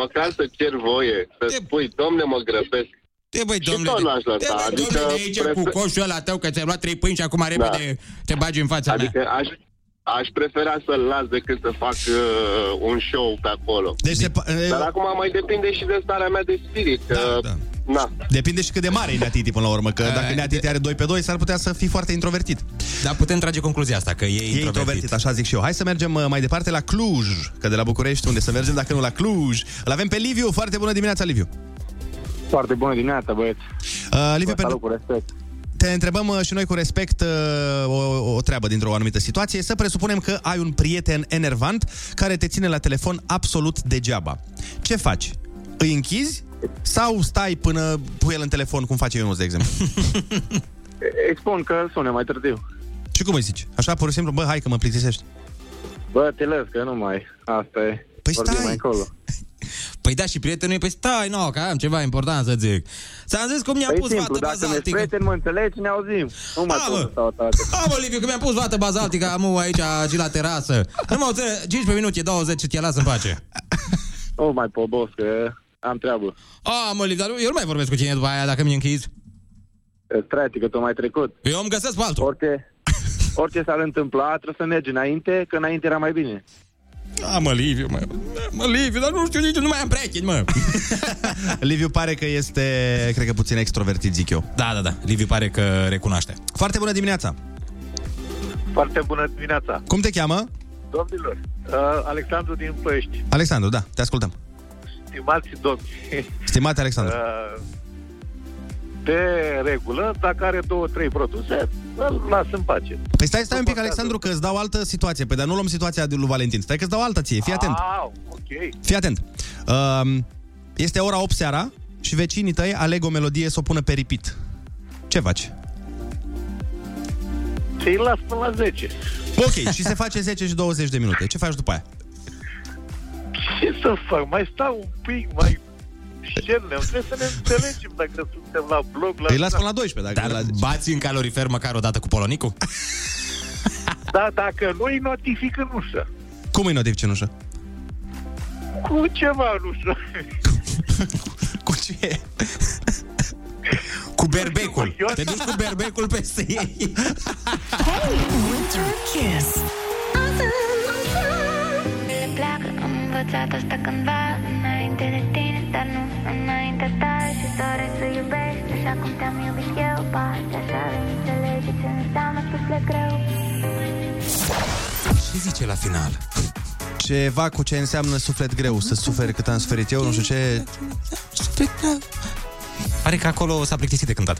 măcar să cer voie, să spui, domne, mă grăbesc. Te băi, Și domnule, tot de, l-aș te lăsa, băi, adică domnule, de aici cu prefer- coșul ăla tău, că ți-ai luat trei pâini și acum repede te bagi în fața Adică mea. aș, aș prefera să-l las decât să fac uh, un show pe acolo. Deci se pa- Dar acum mai depinde și de starea mea de spirit. Că, da, da. Na. Depinde și cât de mare e Neatiti până la urmă, că dacă Neatiti are 2 pe 2, s-ar putea să fii foarte introvertit. Da, putem trage concluzia asta, că e E introvertit. introvertit, așa zic și eu. Hai să mergem uh, mai departe la Cluj, că de la București, unde să mergem dacă nu la Cluj. Îl avem pe Liviu. Foarte bună dimineața, Liviu. Foarte bună dimineața, băieți. Uh, Liviu, Vă pentru... salut cu respect. Te întrebăm uh, și noi cu respect uh, o, o treabă dintr-o anumită situație. Să presupunem că ai un prieten enervant care te ține la telefon absolut degeaba. Ce faci? Îi închizi sau stai până pui el în telefon, cum face Ionuț, de exemplu? <laughs> Îi spun că îl sune mai târziu. și cum îi zici? Așa, pur și simplu, bă, hai că mă plictisești. Bă, te las că nu mai. Asta e. Păi Vorbim stai. mai încolo. <laughs> Păi da, și prietenul e, păi stai, no, că am ceva important să zic. Ți-am zis cum mi-am Păi pus simplu, vată dacă ne bazaltică. prieteni, mă înțelegi, ne auzim. Nu mai A, pot mă. să stau toate. A, mă, Liviu, că mi-am pus vată bazaltică, am aici, și la terasă. Nu mă, 15 minute, 20 și te las în pace. Nu mai pot, boss, că am treabă. A, mă, Liviu, dar eu nu mai vorbesc cu cine după aia dacă mi închizi. Strati, că tu mai trecut. Eu îmi găsesc pe altul. Orice, orice s-ar întâmpla, trebuie să mergi înainte, că înainte era mai bine. A, mă, Liviu, mă, mă, Liviu, dar nu știu nici, nu mai am prieteni, mă. <laughs> Liviu pare că este, cred că puțin extrovertit, zic eu. Da, da, da. Liviu pare că recunoaște. Foarte bună dimineața! Foarte bună dimineața. Cum te cheamă? Domnilor, uh, Alexandru din Păști, Alexandru, da, te ascultăm. stimați domni, Stimate Alexandru. uh, de regulă, dacă are două, trei produse, îl las în pace. Păi stai, stai un pic, Alexandru, că îți dau altă situație. Păi dar nu luăm situația de lui Valentin. Stai că îți dau altă ție, fii atent. Au, ok. Fii atent. Um, este ora 8 seara și vecinii tăi aleg o melodie să o pună pe repeat. Ce faci? Ți-i las până la 10. Ok, și se face 10 și 20 de minute. Ce faci după aia? Ce să fac? Mai stau un pic, mai șerne. Trebuie să ne înțelegem dacă suntem la blog. La Îi las până la 12. Dacă Dar la... bați în calorifer măcar o dată cu polonicul? Da, dacă nu îi notific în ușă. Cum îi notifici în ușă? Cu ceva în ușă. Cu ce? Cu berbecul. Te duci cu berbecul peste ei. Winter Kiss. Le plac, am învățat asta cândva Înainte de tine, dar nu înainte ta Și doresc să iubești așa cum te-am iubit eu Poate așa vei înțelege ce înseamnă suflet greu Ce zice la final? Ceva cu ce înseamnă suflet greu, să suferi cât am suferit eu, nu știu ce... Pare că acolo s-a plictisit de cântat.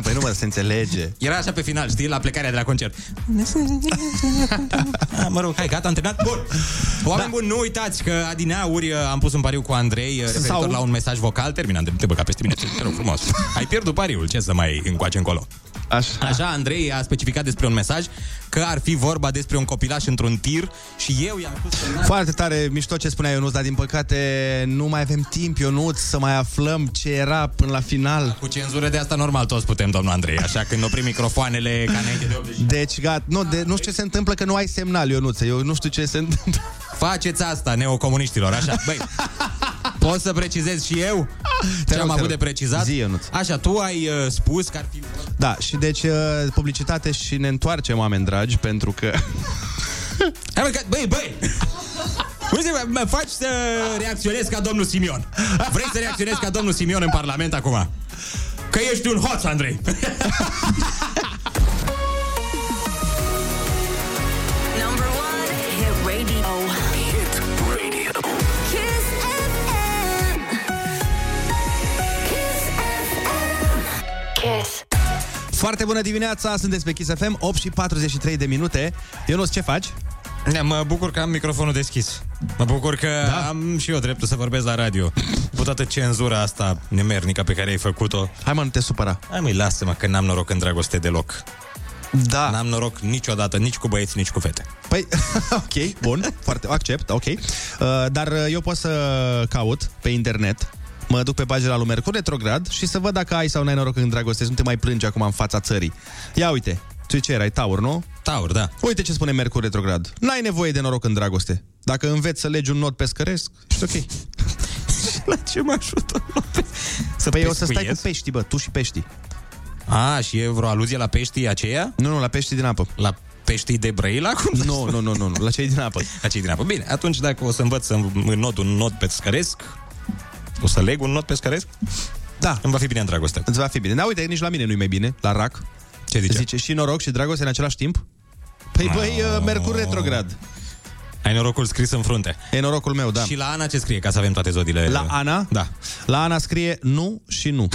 <laughs> păi nu mă, se înțelege. Era așa pe final, știi, la plecarea de la concert. <laughs> Ah, mă rog, hai, gata, am terminat. Bun. Oameni da. buni, nu uitați că adineauri uh, am pus un pariu cu Andrei uh, referitor Sau- la un mesaj vocal. Terminam de te băga peste mine, te rog frumos. Ai pierdut pariul, ce să mai încoace încolo. Așa. Așa, Andrei a specificat despre un mesaj că ar fi vorba despre un copilaș într-un tir și eu i-am spus că Foarte tare mișto ce spunea Ionuț, dar din păcate nu mai avem timp, Ionuț, să mai aflăm ce era până la final. cu cenzură de asta normal toți putem, domnul Andrei, așa când oprim microfoanele ca înainte de 80. Deci, gata, nu, de, nu știu ce se întâmplă că nu ai semnal, Ionuț, eu nu știu ce se întâmplă. Faceți asta, neocomuniștilor, așa. Băi, pot să precizez și eu ce rog, am te avut rog. de precizat? Zi, Ionuț. Așa, tu ai uh, spus că ar fi... Da, și deci uh, publicitate și ne întoarcem, oameni dragi, pentru că... <laughs> Hai, mă, că, băi, băi! Uite, mă, mă faci să reacționezi ca domnul Simion. Vrei să reacționezi ca domnul Simion în Parlament acum? Că ești un hoț, Andrei. <laughs> Foarte bună dimineața, sunteți pe Kiss FM, 8 și 43 de minute. Ionuț, ce faci? Mă bucur că am microfonul deschis. Mă bucur că da? am și eu dreptul să vorbesc la radio. Cu toată cenzura asta nemernică pe care ai făcut-o. Hai mă, nu te supăra. Hai mă, lasă-mă că n-am noroc în dragoste deloc. Da. N-am noroc niciodată, nici cu băieți, nici cu fete. Păi, <laughs> ok, bun, foarte, accept, ok. Uh, dar uh, eu pot să caut pe internet, mă duc pe pagina lui Mercur Retrograd și să văd dacă ai sau n-ai noroc în dragoste, să nu te mai plângi acum în fața țării. Ia uite, tu ce erai, Taur, nu? Taur, da. Uite ce spune Mercur Retrograd. N-ai nevoie de noroc în dragoste. Dacă înveți să legi un nod pescăresc, ești ok. <laughs> La ce mă ajută? Să păi o să stai cu pescuiesc? pești, bă, tu și peștii. A, și e vreo aluzie la peștii aceia? Nu, nu, la peștii din apă. La peștii de Brăila? Cum Nu, nu, nu, nu, nu, la cei din apă. La cei din apă. Bine, atunci dacă o să învăț să nod un nod pescăresc, o să leg un nod pescăresc, Da. îmi va fi bine în dragoste. Îți va fi bine. Da, uite, nici la mine nu-i mai bine, la rac. Ce zice? Zice și noroc și dragoste în același timp? Păi, băi, uh, Mercur retrograd. Ai norocul scris în frunte. E norocul meu, da. Și la Ana ce scrie, ca să avem toate zodiile? La Ana? Da. La Ana scrie nu și nu.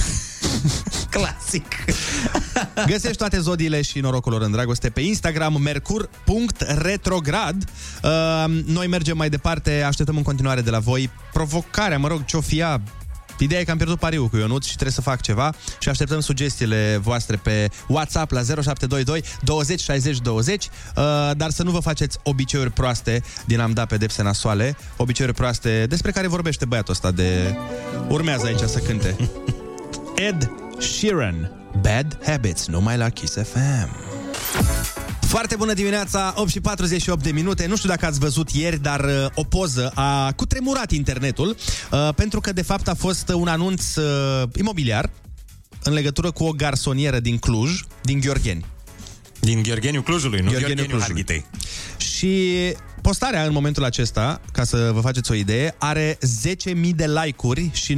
<laughs> Clasic. <laughs> <laughs> Găsești toate zodiile și norocul lor în dragoste pe Instagram mercur.retrograd. Uh, noi mergem mai departe, așteptăm în continuare de la voi provocarea, mă rog, ce-o fi ea, Ideea e că am pierdut pariul cu Ionuț și trebuie să fac ceva și așteptăm sugestiile voastre pe WhatsApp la 0722 20 60 20, uh, dar să nu vă faceți obiceiuri proaste din am da pedepse nasoale, obiceiuri proaste despre care vorbește băiatul ăsta de... Urmează aici să cânte. <laughs> Ed Sheeran, Bad Habits, numai la Kiss FM. Foarte bună dimineața, 8 și 48 de minute. Nu știu dacă ați văzut ieri, dar uh, o poză a cutremurat internetul, uh, pentru că de fapt a fost un anunț uh, imobiliar în legătură cu o garsonieră din Cluj, din Gheorgheni. Din Gheorgheniu Clujului, nu Gheorgheniu Gheorgheniu Clujului. Harghitei. Și postarea în momentul acesta, ca să vă faceți o idee, are 10.000 de like-uri și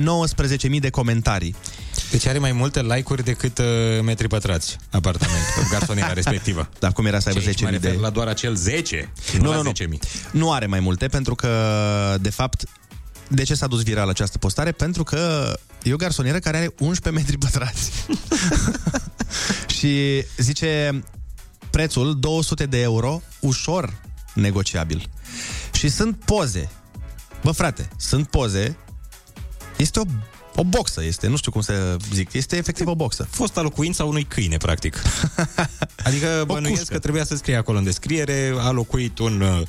19.000 de comentarii. Deci are mai multe like-uri decât uh, metri pătrați apartament, <laughs> garsoniera respectivă. Da, cum era să aibă Și aici mă 10.000 refer de... la doar acel 10, și nu, Nu, la nu, nu. 10.000. Nu are mai multe, pentru că, de fapt, de ce s-a dus viral această postare? Pentru că e o garsonieră care are 11 metri pătrați. <laughs> și zice prețul 200 de euro, ușor negociabil. Și sunt poze. Bă, frate, sunt poze. Este o, o boxă, este, nu știu cum să zic, este efectiv o boxă. Fosta locuința unui câine, practic. <laughs> Adică bănuiesc cușcă. că trebuia să scrie acolo în descriere, a locuit un uh,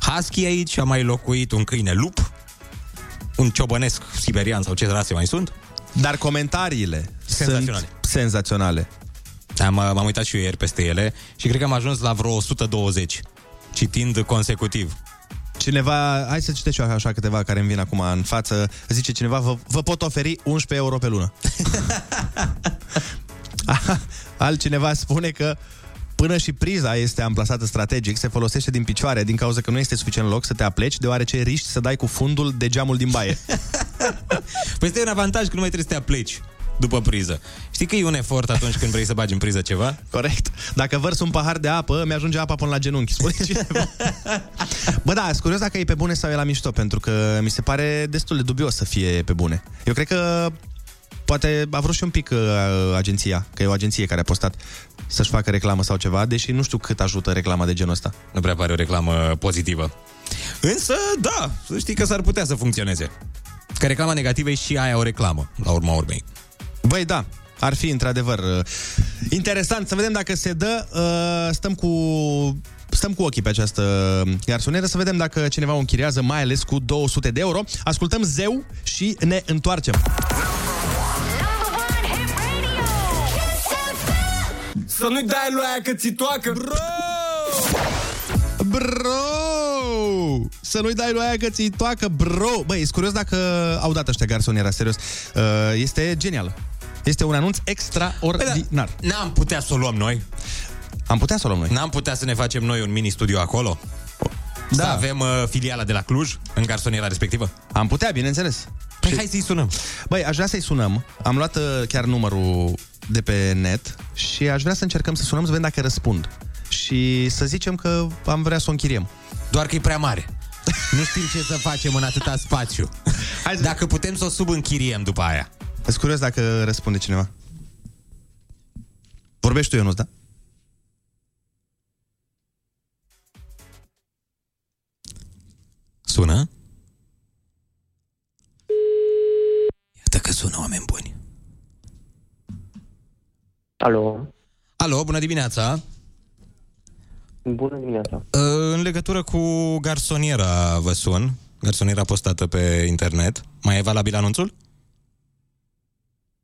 husky aici, a mai locuit un câine lup, un ciobănesc siberian sau ce rase mai sunt. Dar comentariile Senzaționale. sunt senzaționale. Am, uh, m-am uitat și eu ieri peste ele și cred că am ajuns la vreo 120, citind consecutiv. Cineva, hai să citesc și eu așa câteva care îmi vin acum în față. Zice cineva, vă, vă pot oferi 11 euro pe lună. <laughs> Altcineva spune că Până și priza este amplasată strategic, se folosește din picioare din cauza că nu este suficient loc să te apleci, deoarece riști să dai cu fundul de geamul din baie. <laughs> Păi este un avantaj că nu mai trebuie să te apleci după priză. Știi că e un efort atunci când vrei să bagi în priză ceva? Corect. Dacă vărs un pahar de apă, mi-ajunge apa până la genunchi, spune cineva. <laughs> Bă, da, sunt curios dacă e pe bune sau e la mișto, pentru că mi se pare destul de dubios să fie pe bune. Eu cred că poate a vrut și un pic uh, agenția, că e o agenție care a postat să-și facă reclamă sau ceva, deși nu știu cât ajută reclama de genul ăsta. Nu prea pare o reclamă pozitivă. Însă, da, să știi că s-ar putea să funcționeze. Că reclama negativă e și aia o reclamă, la urma urmei. Băi, da, ar fi într-adevăr uh, interesant să vedem dacă se dă. Uh, stăm cu stăm cu ochii pe această garsonieră să vedem dacă cineva o închiriază, mai ales cu 200 de euro. Ascultăm zeu și ne întoarcem. Să nu-i dai lui aia că ți toacă Bro! Bro! Să nu-i dai lui aia că ți toacă, bro! Băi, e curios dacă au dat ăștia garsoniera, serios. Uh, este genial. Este un anunț extraordinar. Păi da, N-am putea să o luăm noi? Am putea să o luăm noi. N-am putea să ne facem noi un mini-studio acolo? Da. Să avem uh, filiala de la Cluj în garsoniera respectivă? Am putea, bineînțeles. Păi hai să-i sunăm. Băi, aș vrea să-i sunăm. Am luat uh, chiar numărul de pe net și aș vrea să încercăm să sunăm să vedem dacă răspund. Și să zicem că am vrea să o închiriem. Doar că e prea mare. Nu știm ce să facem în atâta spațiu. <laughs> Hai să... Dacă putem să o subînchiriem după aia. Sunt curios dacă răspunde cineva. Vorbești tu, Ionuț, da? Sună? Iată că sună, oameni buni. Alo, Alo, bună dimineața! bună dimineața. În legătură cu garsoniera vă sun, garsoniera postată pe internet. Mai e valabil anunțul?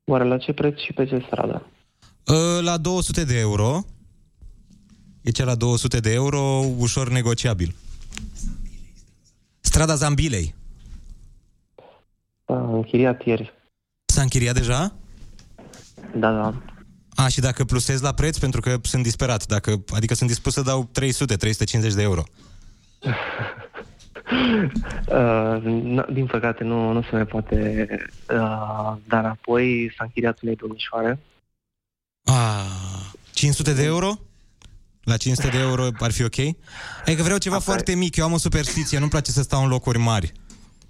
Oare la ce preț și pe ce stradă? La 200 de euro. E cea la 200 de euro, ușor negociabil. Strada Zambilei. Am închiriat ieri. S-a închiriat deja? Da, da. A, și dacă plusez la preț, pentru că sunt disperat, dacă, adică sunt dispus să dau 300, 350 de euro. <laughs> Uh, n- din păcate nu, nu se mai poate, uh, dar apoi s-a închiriat unei domnișoare. A, 500 de euro? La 500 de euro ar fi ok? Adică vreau ceva Asta e. foarte mic, eu am o superstiție, nu-mi place să stau în locuri mari.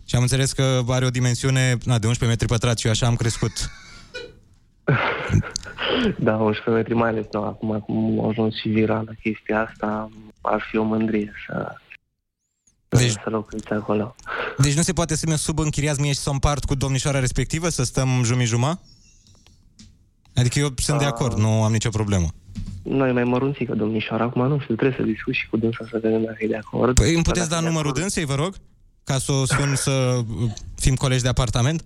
Și am înțeles că are o dimensiune na, de 11 metri pătrați și eu așa am crescut. <laughs> Da, 11 metri, mai ales nu, acum, acum a ajuns și virală chestia asta, ar fi o mândrie să, Deci- să locuiți acolo. Deci nu se poate să mi-o subînchiriați mie și să o împart cu domnișoara respectivă, să stăm jumii-juma? Adică eu sunt de Ah. acord, nu am nicio problemă. Noi mai mărunțică, domnișoara, acum nu știu, trebuie să discut și cu dânsa să vedem dacă e de acord. Păi îmi puteți Dacă da e de numărul acord. dânsei, vă rog? Ca să o sun să uh, fim colegi de apartament?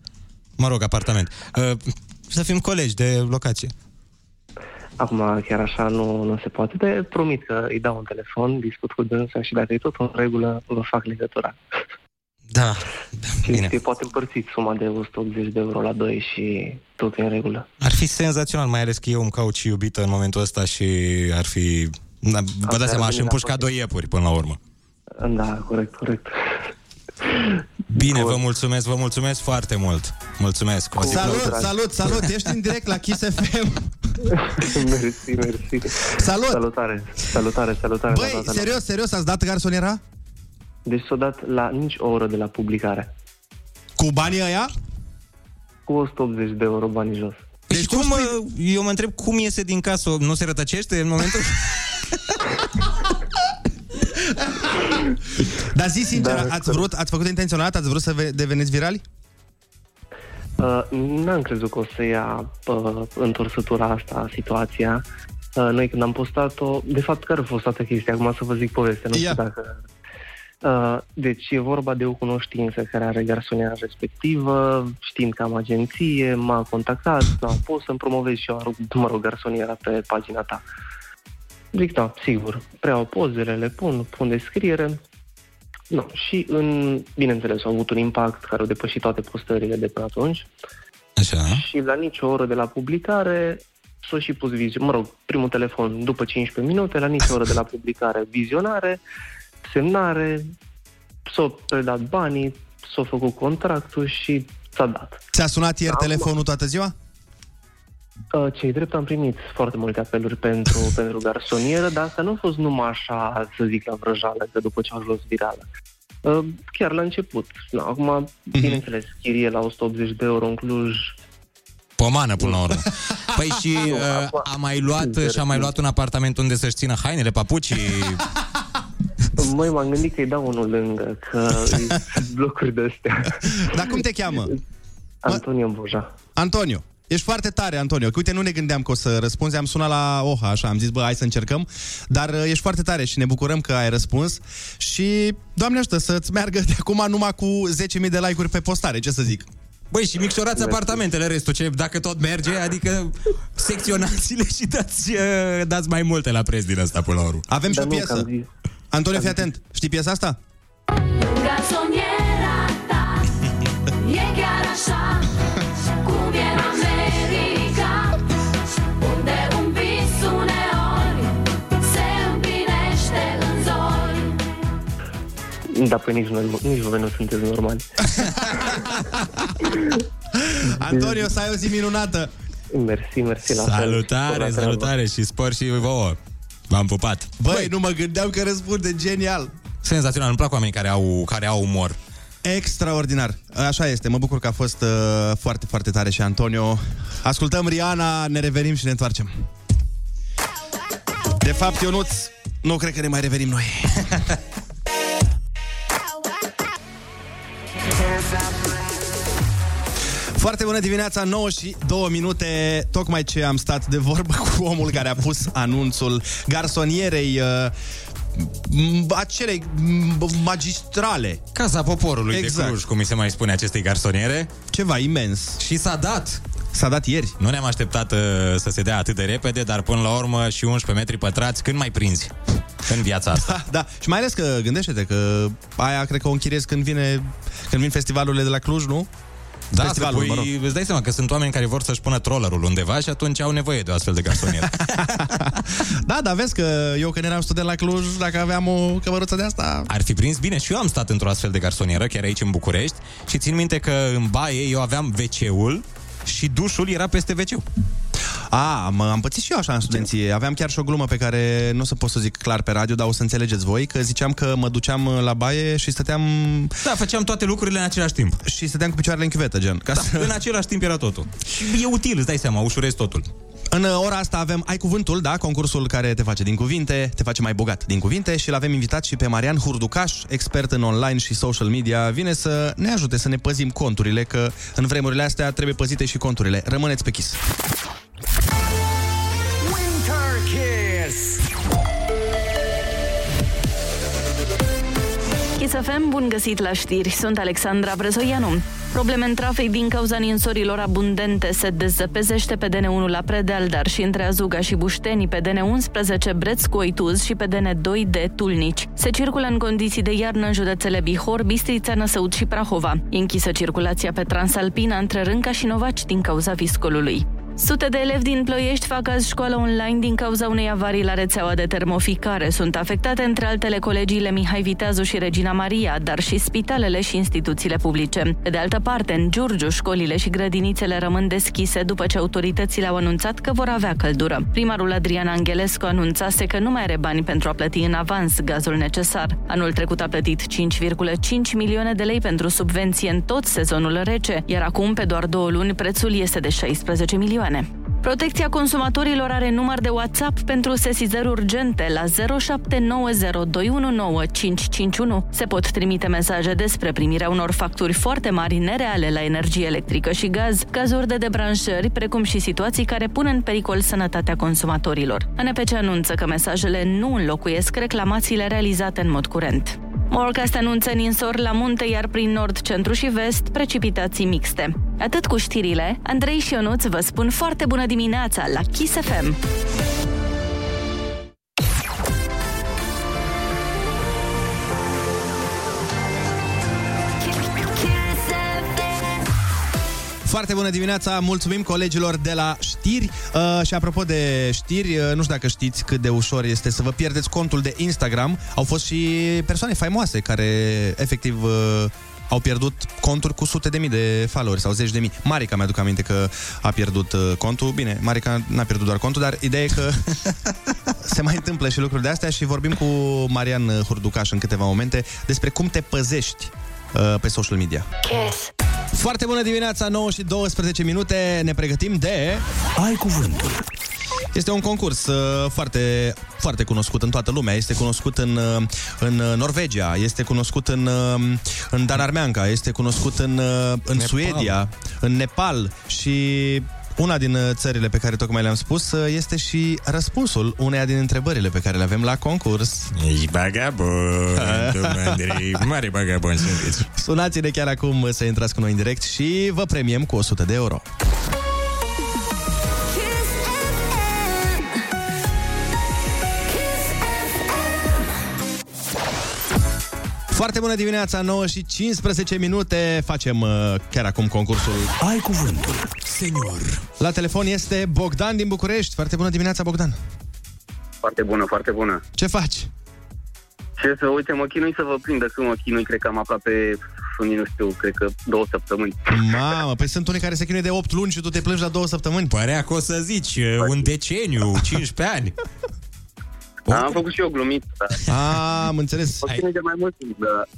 Mă rog, apartament. Uh, Să fim colegi de locație. Acum, chiar așa, nu, nu se poate, dar promit că îi dau un telefon, discut cu dânsa și dacă e tot în regulă, vă fac legătura. Da, Și bine. se poate împărți suma de 180 de euro la 2 și tot e în regulă. Ar fi senzațional, mai ales că eu îmi caut și iubită în momentul ăsta și ar fi... Da, vă Asta dați seama, ar aș veni împușca la doi iepuri până la urmă. Da, corect, corect. Bine, vă mulțumesc, vă mulțumesc foarte mult. Mulțumesc. O zi Salut, plăcută. salut, salut, ești în direct la Kiss FM. <laughs> mersi, mersi. Salut! Salutare, salutare, salutare. la Băi, toată lumea. serios, serios, ați dat garsoniera? Deci s-a dat la nici o oră de la publicare. Cu banii ăia? Cu 180 de euro banii jos. Deci cum, mă, eu mă întreb cum iese din casă, nu se rătăcește în momentul... <laughs> <laughs> Dar zi sincer, Da, ați vrut, ați făcut intenționat, ați vrut să ve- deveniți virali? Uh, n-am crezut că o să ia uh, întorsătura asta, situația. Uh, noi când am postat-o, de fapt, care a fost toată chestia? Acum să vă zic povestea, nu știu dacă... Uh, deci e vorba de o cunoștință care are garsoniera respectivă, știind că am agenție, m-a contactat, da, pot să-mi promovez și eu, mă rog, garsoniera pe pagina ta. Zic, da, sigur, preiau pozele, le pun, pun descriere. Nu, și în, bineînțeles, au avut un impact care au depășit toate postările de până atunci. Așa. Și la nicio oră de la publicare s-a și pus vizionare, mă rog, primul telefon după 15 minute, la nicio oră de la publicare vizionare, semnare, s-au predat banii, s-a făcut contractul și s-a dat. Ți-a sunat ieri telefonul toată ziua? Uh, Cei drept am primit foarte multe apeluri pentru, <laughs> pentru garsonieră, dar asta nu a fost numai așa, să zic, la vrăjală, că după ce au ajuns virală. Uh, Chiar la început. Na, acum, bineînțeles, chirie la 180 de euro în Cluj, Pomană până la urmă. <laughs> Păi și uh, a mai luat și a mai luat un apartament unde să-și țină hainele, papucii. <laughs> Măi, m-am gândit că îi dau unul lângă, că sunt blocuri de astea. Dar cum te cheamă? Antonio Boja. Antonio. Ești foarte tare, Antonio. Că uite, nu ne gândeam că o să răspunzi. Am sunat la OHA, așa, am zis, bă, hai să încercăm. Dar uh, ești foarte tare și ne bucurăm că ai răspuns. Și, Doamne ajută, să-ți meargă de acum numai cu 10.000 de like-uri pe postare, ce să zic. Băi, și micșorați apartamentele, restul, ce, dacă tot merge, adică secționați-le și dați, uh, dați mai multe la preț din asta până la urmă. Avem și Dar o nu, piesă. că am zis- Antonio, fii atent. Știi piesa asta? Garsoniera ta E chiar așa Cum e Da, păi nici, noi, nici voi nu sunteți normali. <laughs> Antonio, să ai o zi minunată. Mersi, mersi la fel. Salutare, Bună salutare și spor și vouă. V-am pupat. Băi, nu mă gândeam că răspunde genial. Senzațional, îmi plac oamenii care au, care au umor. Extraordinar. Așa este. Mă bucur că a fost uh, foarte, foarte tare și Antonio. Ascultăm Riana, ne revenim și ne întoarcem. De fapt, Ionuț, nu cred că ne mai revenim noi. <laughs> Foarte bună dimineața, 9 și 2 minute Tocmai ce am stat de vorbă <laughs> cu omul care a pus anunțul garsonierei uh, m- acelei m- magistrale Casa Poporului exact. de Exact. Cluj, cum mi se mai spune acestei garsoniere. Ceva imens Și s-a dat. S-a dat ieri Nu ne-am așteptat uh, să se dea atât de repede, dar până la urmă și 11 metri pătrați, când mai prinzi în viața asta? <laughs> Da, da. Și mai ales că gândește-te că aia cred că o închiriezi când vine când vin festivalurile de la Cluj, nu? Da, să Festivalul, pui, mă rog. îți dai seama că sunt oameni care vor să-și pună trollerul undeva și atunci au nevoie de o astfel de garsonieră. <laughs> Da, dar vezi că eu când eram student la Cluj, dacă aveam o cămăruță de asta... Ar fi prins bine și eu am stat într-o astfel de garsonieră, chiar aici în București, și țin minte că în baie eu aveam WC-ul și dușul era peste wc A, am, am pățit și eu așa în studenție. Aveam chiar și o glumă pe care nu o să pot să zic clar pe radio, dar o să înțelegeți voi, că ziceam că mă duceam la baie și stăteam... Da, făceam toate lucrurile în același timp. Și stăteam cu picioarele în chiuvetă, gen. Ca Da, să... în același timp era totul. Și e util, îți dai seama, ușurezi totul. În uh, ora asta avem Ai Cuvântul, da? Concursul care te face din cuvinte, te face mai bogat din cuvinte și l-avem invitat și pe Marian Hurducaș, expert în online și social media. Vine să ne ajute să ne păzim conturile, că în vremurile astea trebuie păzite și conturile. Rămâneți pe chis. Kiss FM, bun găsit la știri. Sunt Alexandra Brezoianu. Probleme în trafic din cauza ninsorilor abundente se dezăpezește pe DN1 la Predeal, dar și între Azuga și Bușteni, pe DN11 Breț cu Oituz și pe DN2 de Tulnici. Se circulă în condiții de iarnă în județele Bihor, Bistrița, Năsăud și Prahova. E închisă circulația pe Transalpina între Rânca și Novaci din cauza viscolului. Sute de elevi din Ploiești fac azi școală online din cauza unei avarii la rețeaua de termoficare. Sunt afectate între altele colegiile Mihai Viteazu și Regina Maria, dar și spitalele și instituțiile publice. Pe de altă parte, în Giurgiu, școlile și grădinițele rămân deschise după ce autoritățile au anunțat că vor avea căldură. Primarul Adrian Angelescu anunțase că nu mai are bani pentru a plăti în avans gazul necesar. Anul trecut a plătit 5,5 milioane de lei pentru subvenție în tot sezonul rece, iar acum, pe doar două luni, prețul este de 16 milioane. Protecția consumatorilor are număr de WhatsApp pentru sesizări urgente la 0790219551. Se pot trimite mesaje despre primirea unor facturi foarte mari nereale la energie electrică și gaz, cazuri de debranșări, precum și situații care pun în pericol sănătatea consumatorilor. ANPC anunță că mesajele nu înlocuiesc reclamațiile realizate în mod curent. Morcast anunță ninsori la munte, iar prin nord, centru și vest, precipitații mixte. Atât cu știrile, Andrei și Ionuț vă spun foarte bună dimineața la Kiss FM. Foarte bună dimineața, mulțumim colegilor de la știri uh, Și apropo de știri, uh, nu știu dacă știți cât de ușor este să vă pierdeți contul de Instagram Au fost și persoane faimoase care efectiv uh, au pierdut conturi cu sute de mii de followers sau zeci de mii. Marica mi-aduc aminte că a pierdut uh, contul. Bine, Marica n-a pierdut doar contul, dar ideea e că <laughs> se mai întâmplă și lucruri de astea și vorbim cu Marian Hurducaș în câteva momente despre cum te păzești uh, pe social media. Kiss. Foarte bună dimineața, 9 și 12 minute, ne pregătim de... Ai cuvântul. Este un concurs uh, foarte, foarte cunoscut în toată lumea. Este cunoscut în, uh, în uh, Norvegia, este cunoscut în, uh, în Danarmeanca, este cunoscut în, uh, în Nepal. Suedia, în Nepal și una din uh, țările pe care tocmai le-am spus uh, este și răspunsul uneia din întrebările pe care le avem la concurs. Ești bagabon, domnul <laughs> Andrei, mare bagabon sunteți. Sunați-ne chiar acum să intrați cu noi în direct și vă premiem cu 100 de euro. Foarte bună dimineața, 9 și 15 minute. Facem uh, chiar acum concursul Ai cuvântul. Senior. La telefon este Bogdan din București. Foarte bună dimineața, Bogdan. Foarte bună, foarte bună. Ce faci? Ce să, uite, mă chinui să vă prind, de când mă chinui, cred că am aproape, nu știu, cred că două săptămâni. Mamă, păi sunt unii care se chinuie de 8 luni și tu te plângi la două săptămâni. Părea că o să zici uh, un deceniu, 15 ani. Da, am făcut și eu glumit, dar A, am înțeles. mă chinui de mai mult timp, dar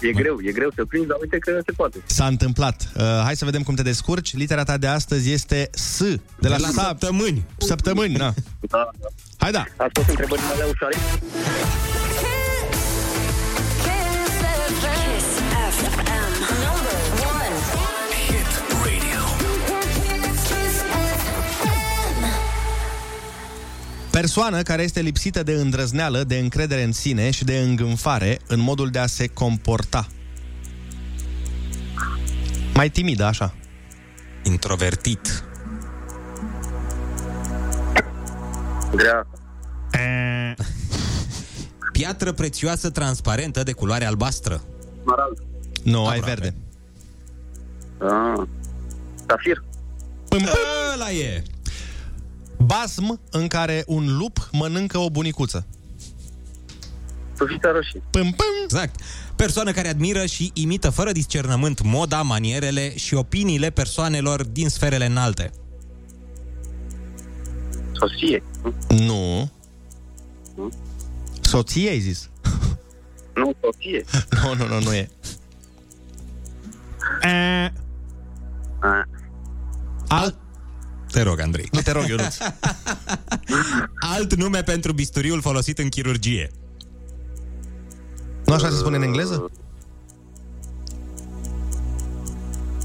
e greu, e greu să prinzi, dar uite că se poate. S-a întâmplat. Uh, hai să vedem cum te descurci. Litera ta de astăzi este S. De la, De la sap- săptămâni. Săptămâni, da. Da, da. Hai da. Ați fost întrebările mele ușoare? Persoană care este lipsită de îndrăzneală, de încredere în sine și de îngânfare în modul de a se comporta. Mai timidă, așa. Introvertit. Grea. <laughs> Piatră prețioasă transparentă de culoare albastră. Smarald. Nu, ai Aproape. verde. Ah. Safir. Ăla e! Basm în care un lup mănâncă o bunicuță. Sufița roșie. Pâm, pâm. Exact. Persoană care admiră și imită fără discernământ moda, manierele și opiniile persoanelor din sferele înalte. Soție. Nu. Soție ai zis? Nu, soție. <laughs> Nu, nu, nu, nu e. Ah. Al... Te rog, Andrei. Nu te rog, Ionuț. <laughs> Alt nume pentru bisturiul folosit în chirurgie. Nu așa se spune în engleză?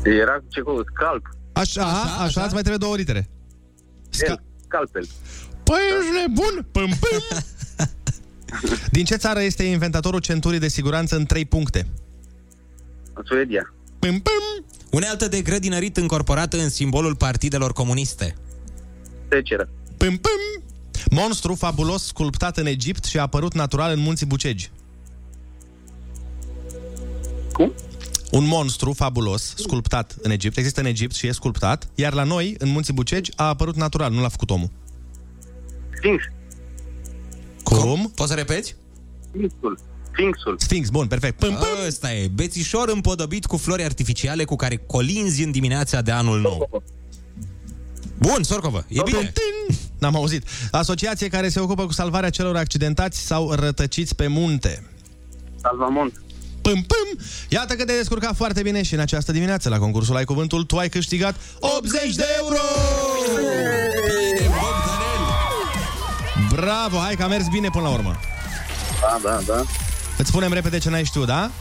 Era ce cu scalp. Așa, așa, așa, îți mai trebuie două litere. Sca- scalpel. Păi ești nebun? Păm, păm. <laughs> Din ce țară este inventatorul centurii de siguranță în 3 puncte? Suedia. Păm, păm. Unealtă de grădinărit încorporată în simbolul partidelor comuniste. Teceră. Păm, păm. Monstru fabulos sculptat în Egipt și a apărut natural în munții Bucegi. Cum? Un monstru fabulos sculptat în Egipt, există în Egipt și e sculptat, iar la noi, în munții Bucegi, a apărut natural, nu l-a făcut omul. Sphinx. Cum? Poți să repeți? Sphinxul. Sphinxul. Sphinx, bun, perfect. Păm, păm. Ăsta e, bețișor împodobit cu flori artificiale cu care colinzi în dimineața de anul nou. Bun, Sorcovă, e bine. N-am auzit. Asociație care se ocupă cu salvarea celor accidentați sau rătăciți pe munte. Salvamont. Pâm, pâm! Iată că te-ai descurcat foarte bine și în această dimineață la concursul Ai Cuvântul tu ai câștigat 80 de euro! Bine, Bogdanel! Bravo, hai că a mers bine până la urmă. Da, da, da. Îți spunem repede ce n-ai știut, da?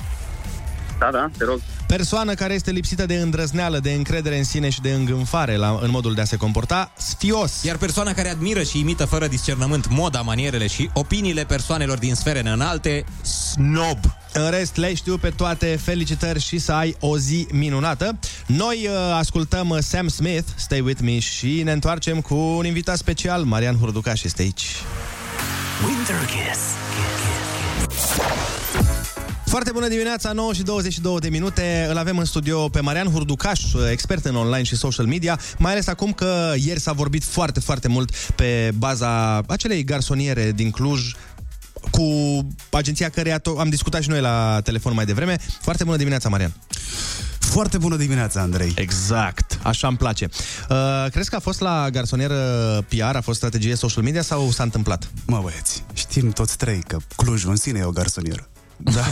Da, da, te rog. Persoană care este lipsită de îndrăzneală, de încredere în sine și de îngânfare la, în modul de a se comporta, sfios. Iar persoana care admiră și imită fără discernământ moda, manierele și opiniile persoanelor din sfere înalte, snob. În rest, le știu pe toate, felicitări și să ai o zi minunată. Noi uh, ascultăm uh, Sam Smith, Stay With Me, și ne întoarcem cu un invitat special, Marian Hurducaș este aici. Winter Kiss. Foarte bună dimineața, 9 și 22 de minute. Îl avem în studio pe Marian Hurducaș, expert în online și social media, mai ales acum că ieri s-a vorbit foarte, foarte mult pe baza acelei garsoniere din Cluj, cu agenția care am discutat și noi la telefon mai devreme. Foarte bună dimineața, Marian. Foarte bună dimineața, Andrei. Exact, așa îmi place. Uh, crezi că a fost la garsonieră PR, a fost strategie social media sau s-a întâmplat? Mă, băieți, știm toți trei că Clujul în sine e o garsonieră. Da.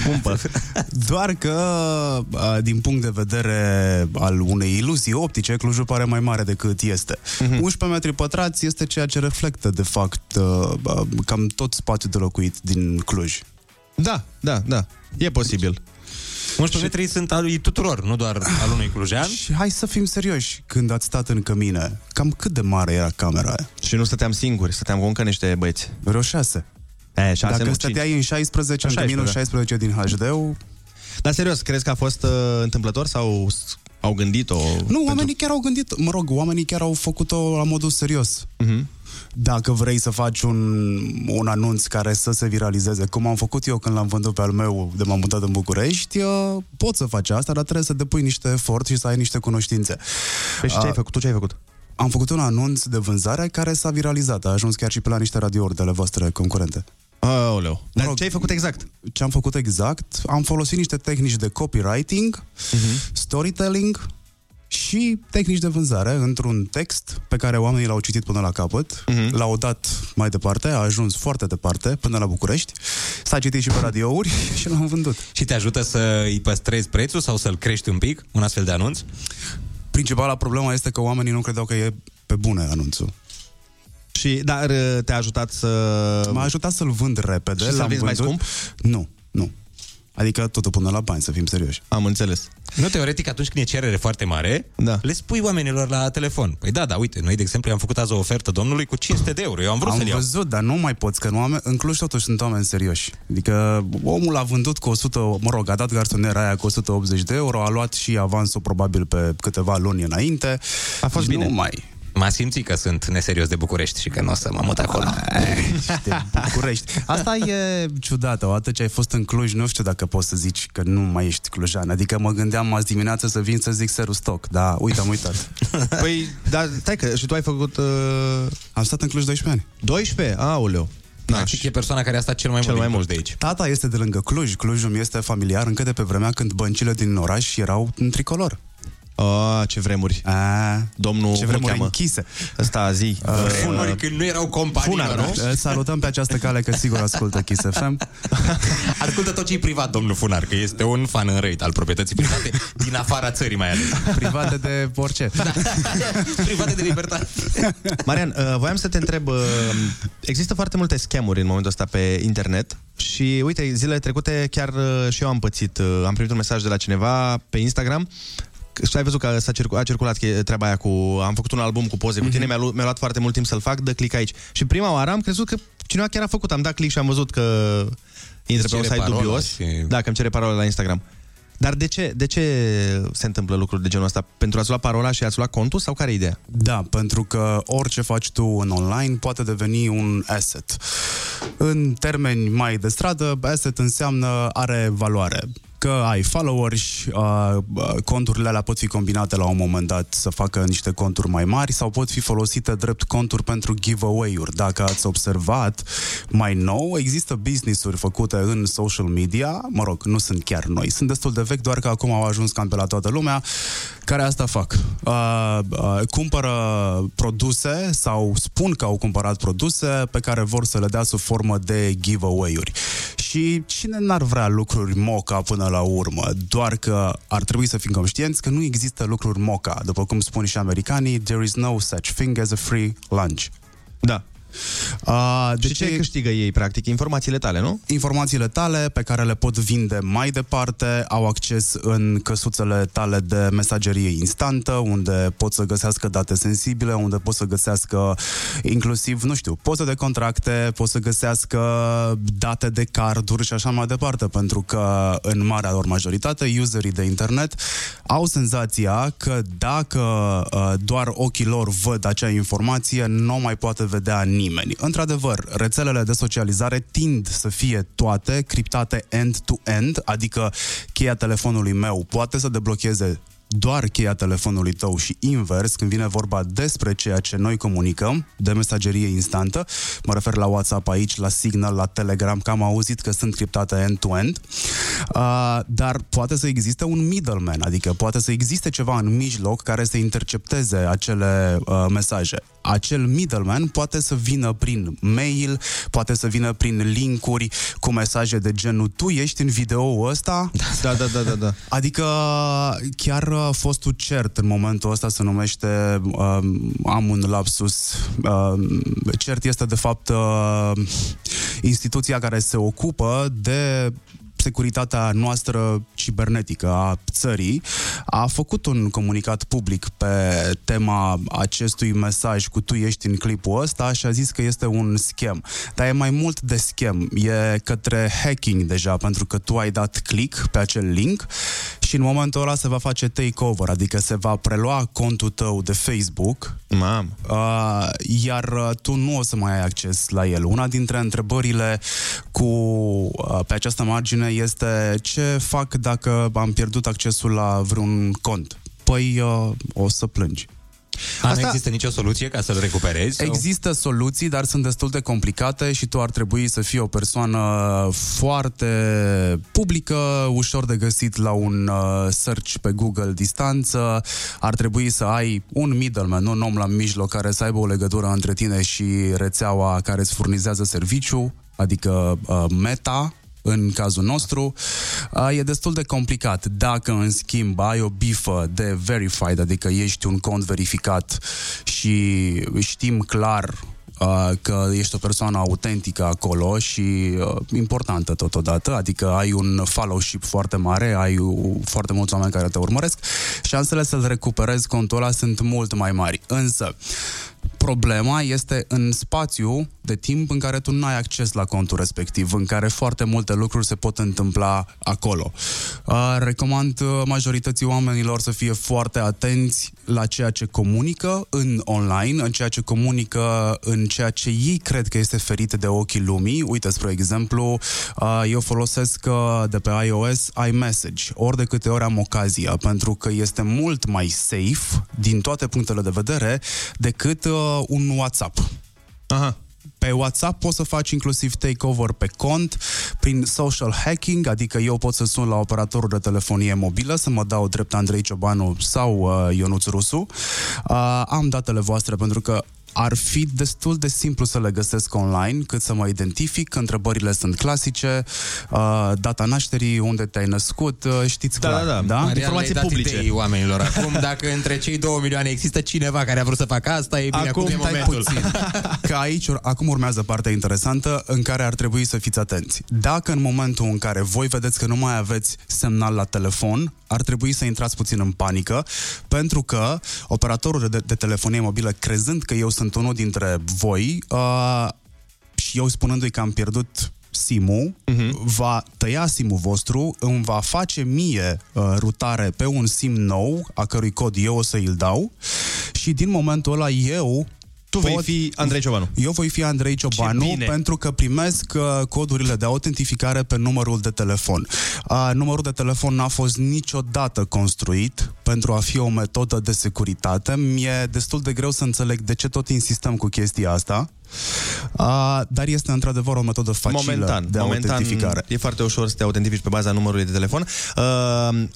Scumpă. Doar că, a, din punct de vedere al unei iluzii optice, Clujul pare mai mare decât este. Mhm. Mm-hmm. 11 metri pătrați este ceea ce reflectă, de fapt, a, a, cam tot spațiul de locuit din Cluj. Da, da, da. E posibil. 11 metri sunt al lui tuturor, nu doar al unui clujean. Și hai să fim serioși, când ați stat în cămine, cam cât de mare era camera aia? Și nu stăteam singuri, stăteam cu încă niște băieți. Vreo șase. E, șase, Dacă nu, stăteai în 16, în, În în minus 16, 16 din HD-ul, Dar serios, crezi că a fost uh, întâmplător sau s- au gândit-o? Nu, oamenii chiar au gândit, mă rog, oamenii chiar au făcut-o la modul serios. Uh-huh. Dacă vrei să faci un, un anunț care să se viralizeze, cum am făcut eu când l-am vândut pe al meu de m-am mutat în București, uh, poți să faci asta, dar trebuie să depui niște efort și să ai niște cunoștințe. Păi și ce ai Uh, făcut? Tu ce ai făcut? Am făcut un anunț de vânzare care s-a viralizat, a ajuns chiar și pe la niște radiouri de ale voastre concurente. Aoleu. Dar ce ai făcut exact? Ce am făcut exact? Am folosit niște tehnici de copywriting, Mhm. storytelling și tehnici de vânzare într-un text pe care oamenii l-au citit până la capăt, Mhm. l-au dat mai departe, a ajuns foarte departe, până la București, s-a citit și pe radiouri <laughs> și l-am vândut. Și te ajută să îi păstrezi prețul sau să-l crești un pic, un astfel de anunț? Principala problemă este că oamenii nu credeau că e pe bune anunțul. Și, dar uh, te-a ajutat să... M-a ajutat să-l vând repede. Și să-l l-am vinzi mai vândut. Nu, nu. Adică totul până la bani, să fim serioși. Am înțeles. Nu, teoretic, atunci când e cerere foarte mare, da. le spui oamenilor la telefon. Păi da, da, uite, noi, de exemplu, am făcut azi o ofertă domnului cu 500 de euro. Eu am vrut am să-l iau. văzut, dar nu mai poți, că în, oameni, în Cluj totuși sunt oameni serioși. Adică omul a vândut cu 100, mă rog, a dat garsonera aia cu 180 de euro, a luat și avansul probabil pe câteva luni înainte. A fost și bine. Nu mai. M-a simțit că sunt neserios de București și că nu o să mă mut acolo. de București. Asta e ciudată. Odată ce ai fost în Cluj, nu știu dacă poți să zici că nu mai ești clujan. Adică mă gândeam azi dimineață să vin să zic seru stoc, dar uite, am uitat. Păi, dar stai că și tu ai făcut... Uh... Am stat în Cluj 12 ani. 12? Aoleu. Practic e persoana care a stat cel mai Cel mult mai din mult. Cluj de aici. Tata este de lângă Cluj. Clujul mi este familiar încă de pe vremea când băncile din oraș erau în tricolor. Oh, ce vremuri. A, Domnul, ce cum vremuri îl cheamă? închise. Ăsta, zi. Uh, Vremuri când nu erau companii, Funar, nu? Îl salutăm pe această cale că sigur ascultă Kiss FM. <laughs> Ascultă tot ce e privat, domnul Funar, că este un fan în răit al proprietății private, din afara țării mai ales. <laughs> Private de orice. Da. <laughs> private de libertate. Marian, uh, voiam să te întreb, uh, există foarte multe scamuri în momentul ăsta pe internet și uite, zilele trecute chiar uh, și eu am pățit, uh, am primit un mesaj de la cineva pe Instagram și ai văzut că s-a circu- a circulat che- treaba aia cu... Am făcut un album cu poze cu tine, mi-a, lu- mi-a luat foarte mult timp să-l fac, dă click aici. Și prima oară am crezut că cineva chiar a făcut, am dat click și am văzut că intră pe un cere site parola dubios. și- Da, că îmi cere parola la Instagram. Dar de ce, de ce se întâmplă lucruri de genul ăsta? Pentru a-ți lua parola și a-ți lua contul sau care e ideea? Da, pentru că orice faci tu în online poate deveni un asset. În termeni mai de stradă, asset înseamnă are valoare. Că ai followers, uh, uh, conturile alea pot fi combinate la un moment dat să facă niște conturi mai mari sau pot fi folosite drept conturi pentru giveaway-uri. Dacă ați observat, mai nou există business-uri făcute în social media, mă rog, nu sunt chiar noi, sunt destul de vechi, doar că acum au ajuns cam pe la toată lumea, care asta fac. Uh, uh, cumpără produse sau spun că au cumpărat produse pe care vor să le dea sub formă de giveaway-uri. Și cine n-ar vrea lucruri moca până la urmă? Doar că ar trebui să fim conștienți că nu există lucruri moca. După cum spun și americanii, there is no such thing as a free lunch. Da. Uh, De și ce câștigă ei, practic? Informațiile tale, nu? Informațiile tale pe care le pot vinde mai departe, au acces în căsuțele tale de mesagerie instantă, unde pot să găsească date sensibile, unde pot să găsească inclusiv, nu știu, poze de contracte, pot să găsească date de carduri și așa mai departe, pentru că în marea lor majoritate, userii de internet au senzația că dacă uh, doar ochii lor văd acea informație, nu o mai poate vedea nimeni. Într-adevăr, rețelele de socializare tind să fie toate criptate end-to-end, adică cheia telefonului meu poate să deblocheze doar cheia telefonului tău și invers, când vine vorba despre ceea ce noi comunicăm, de mesagerie instantă, mă refer la WhatsApp aici, la Signal, la Telegram, că am auzit că sunt criptate end-to-end, uh, dar poate să existe un middleman, adică poate să existe ceva în mijloc care să intercepteze acele uh, mesaje. Acel middleman poate să vină prin mail, poate să vină prin linkuri cu mesaje de genul tu ești în video ăsta? Da, da, da, da, da. Adică chiar uh, fostul CERT în momentul ăsta se numește, uh, am un lapsus, uh, CERT este de fapt uh, instituția care se ocupă de securitatea noastră cibernetică a țării, a făcut un comunicat public pe tema acestui mesaj cu tu ești în clipul ăsta și a zis că este un scam. Dar e mai mult de scam, e către hacking deja, pentru că tu ai dat click pe acel link și în momentul ăla se va face takeover, adică se va prelua contul tău de Facebook Mam. Uh, iar uh, tu nu o să mai ai acces la el. Una dintre întrebările cu, uh, pe această margine este ce fac dacă am pierdut accesul la vreun cont? Păi uh, o să plângi. Asta... Nu există nicio soluție ca să-l recuperezi? sau? Există soluții, dar sunt destul de complicate și tu ar trebui să fii o persoană foarte publică, ușor de găsit la un uh, search pe Google distanță. Ar trebui să ai un middleman, un om la mijloc care să aibă o legătură între tine și rețeaua care îți furnizează serviciu, adică uh, Meta, în cazul nostru, uh, e destul de complicat. Dacă, în schimb, ai o bifă de verified, adică ești un cont verificat și știm clar uh, că ești o persoană autentică acolo și uh, importantă totodată, adică ai un fellowship foarte mare, ai uh, foarte mulți oameni care te urmăresc, șansele să-l recuperezi contul ăla sunt mult mai mari. Însă, Problema este în spațiu de timp în care tu nu ai acces la contul respectiv, în care foarte multe lucruri se pot întâmpla acolo. Uh, recomand uh, majorității oamenilor să fie foarte atenți la ceea ce comunică în online, în ceea ce comunică în ceea ce ei cred că este ferit de ochii lumii. Uite, spre exemplu, uh, eu folosesc uh, de pe iOS iMessage, ori de câte ori am ocazia, pentru că este mult mai safe din toate punctele de vedere decât uh, un WhatsApp. Aha. Pe WhatsApp poți să faci inclusiv takeover pe cont prin social hacking, adică eu pot să sun la operatorul de telefonie mobilă să mă dau drept Andrei Ciobanu sau uh, Ionuț Rusu. Uh, am datele voastre pentru că ar fi destul de simplu să le găsesc online, cât să mă identific, întrebările sunt clasice, uh, data nașterii, unde te-ai născut, uh, știți Da, clar, da, da. da? Marian, Informații le-ai dat publice. idei oamenilor acum, dacă între cei 2 milioane există cineva care a vrut să facă asta, e bine, acum, Acum e stai momentul. puțin. <laughs> Că aici, ur- acum urmează partea interesantă în care ar trebui să fiți atenți. Dacă în momentul în care voi vedeți că nu mai aveți semnal la telefon, ar trebui să intrați puțin în panică, pentru că operatorul de, de telefonie mobilă, crezând că eu sunt unul dintre voi, uh, și eu spunându-i că am pierdut SIM-ul, uh-huh. va tăia SIM-ul vostru, îmi va face mie uh, rutare pe un SIM nou, a cărui cod eu o să îl dau și din momentul ăla eu Tu vei fi Andrei Ciobanu. Eu voi fi Andrei Ciobanu bine. pentru că primesc uh, codurile de autentificare pe numărul de telefon. Uh, numărul de telefon n-a fost niciodată construit pentru a fi o metodă de securitate. Mi-e destul de greu să înțeleg de ce tot insistăm cu chestia asta. Uh, dar este într-adevăr o metodă facilă Momentan, de momentan autentificare. e foarte ușor să te autentifici pe baza numărului de telefon. Uh,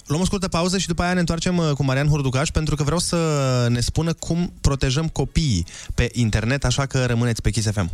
luăm o scurtă pauză și după aia ne întoarcem uh, cu Marian Hurducaș pentru că vreau să ne spună cum protejăm copiii pe internet, așa că rămâneți pe Kiss FM.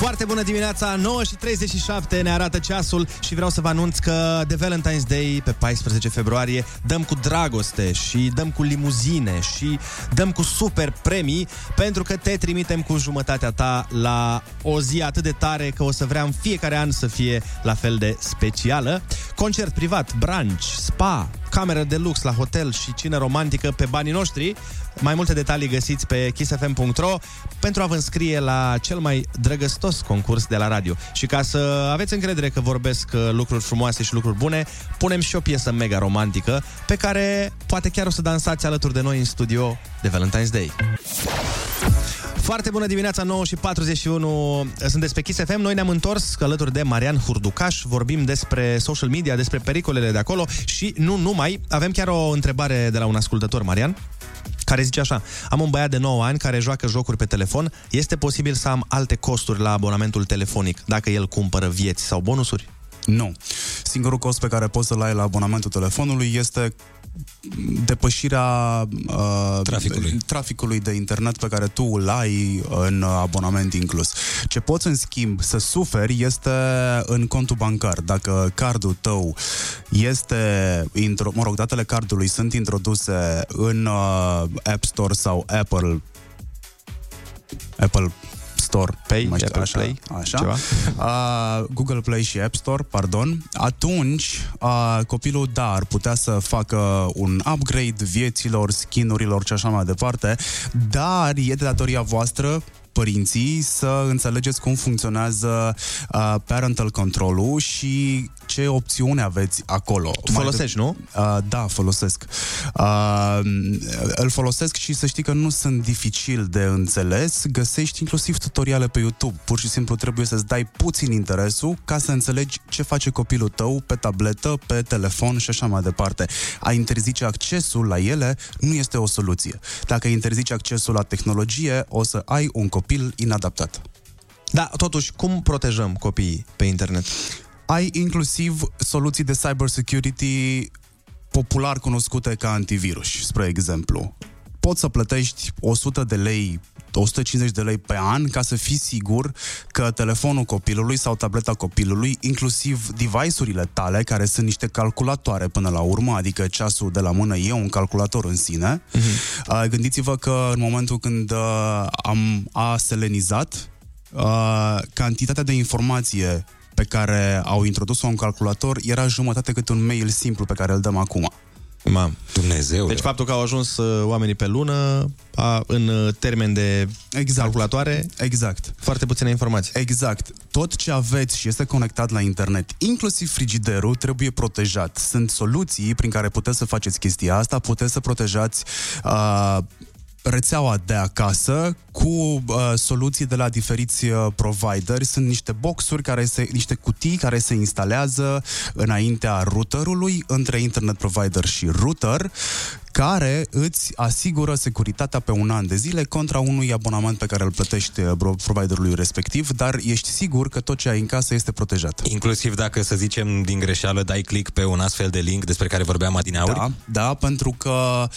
Foarte bună dimineața, 9 și 37 ne arată ceasul și vreau să vă anunț că de Valentine's Day pe 14 februarie dăm cu dragoste și dăm cu limuzine și dăm cu super premii pentru că te trimitem cu jumătatea ta la o zi atât de tare că o să vreau în fiecare an să fie la fel de specială. Concert privat, brunch, spa, cameră de lux la hotel și cină romantică pe banii noștri. Mai multe detalii găsiți pe kissfm.ro pentru a vă înscrie la cel mai drăgăstos concurs de la radio. Și ca să aveți încredere că vorbesc uh, lucruri frumoase și lucruri bune, punem și o piesă mega romantică pe care poate chiar o să dansați alături de noi în studio de Valentine's Day. Foarte bună dimineața, 9 și 41. Sunteți pe Kiss FM. Noi ne-am întors alături de Marian Hurducaș. Vorbim despre social media, despre pericolele de acolo și nu numai. Avem chiar o întrebare de la un ascultător, Marian care zice așa, am un băiat de 9 ani care joacă jocuri pe telefon, este posibil să am alte costuri la abonamentul telefonic dacă el cumpără vieți sau bonusuri? Nu. Singurul cost pe care poți să-l ai la abonamentul telefonului este depășirea uh, Traficului. traficului de internet pe care tu îl ai în abonament inclus. Ce poți, în schimb, să suferi este în contul bancar. Dacă cardul tău este, intro, mă rog, datele cardului sunt introduse în uh, App Store sau Apple Apple Store, Pay, mai știu, Apple așa, Play, așa. ceva? Uh, Google Play și App Store, pardon, atunci uh, copilul, da, ar putea să facă un upgrade vieților, skinurilor și așa mai departe, dar e de datoria voastră părinții să înțelegeți cum funcționează uh, parental control-ul și ce opțiune aveți acolo. Tu folosești, nu? Uh, da, folosesc. Uh, îl folosesc și să știi că nu sunt dificil de înțeles. Găsești inclusiv tutoriale pe YouTube. Pur și simplu trebuie să-ți dai puțin interesul ca să înțelegi ce face copilul tău pe tabletă, pe telefon și așa mai departe. A interzice accesul la ele nu este o soluție. Dacă interzici accesul la tehnologie, o să ai un copil inadaptat. Da, totuși, cum protejăm copiii pe internet? Ai inclusiv soluții de cybersecurity popular cunoscute ca antivirus, spre exemplu. Poți să plătești 100 de lei 150 de lei pe an ca să fii sigur că telefonul copilului sau tableta copilului, inclusiv device-urile tale, care sunt niște calculatoare până la urmă, adică ceasul de la mână e un calculator în sine. Uh, gândiți-vă că în momentul când uh, am a selenizat, uh, cantitatea de informație pe care au introdus-o în calculator era jumătate cât un mail simplu pe care îl dăm acum. Mam. Dumnezeu. Deci faptul că au ajuns uh, oamenii pe lună a, în uh, termen de exact. calculatoare, Exact. foarte puține informații. Exact. Tot ce aveți și este conectat la internet, inclusiv frigiderul, trebuie protejat. Sunt soluții prin care puteți să faceți chestia asta, puteți să protejați uh, rețeaua de acasă cu uh, soluții de la diferiți uh, provideri. Sunt niște boxuri, care se, niște cutii care se instalează înaintea routerului între internet provider și router care îți asigură securitatea pe un an de zile contra unui abonament pe care îl plătești uh, bro- providerului respectiv, dar ești sigur că tot ce ai în casă este protejat. Inclusiv dacă, să zicem, din greșeală dai click pe un astfel de link despre care vorbeam adineauri. Da, da, pentru că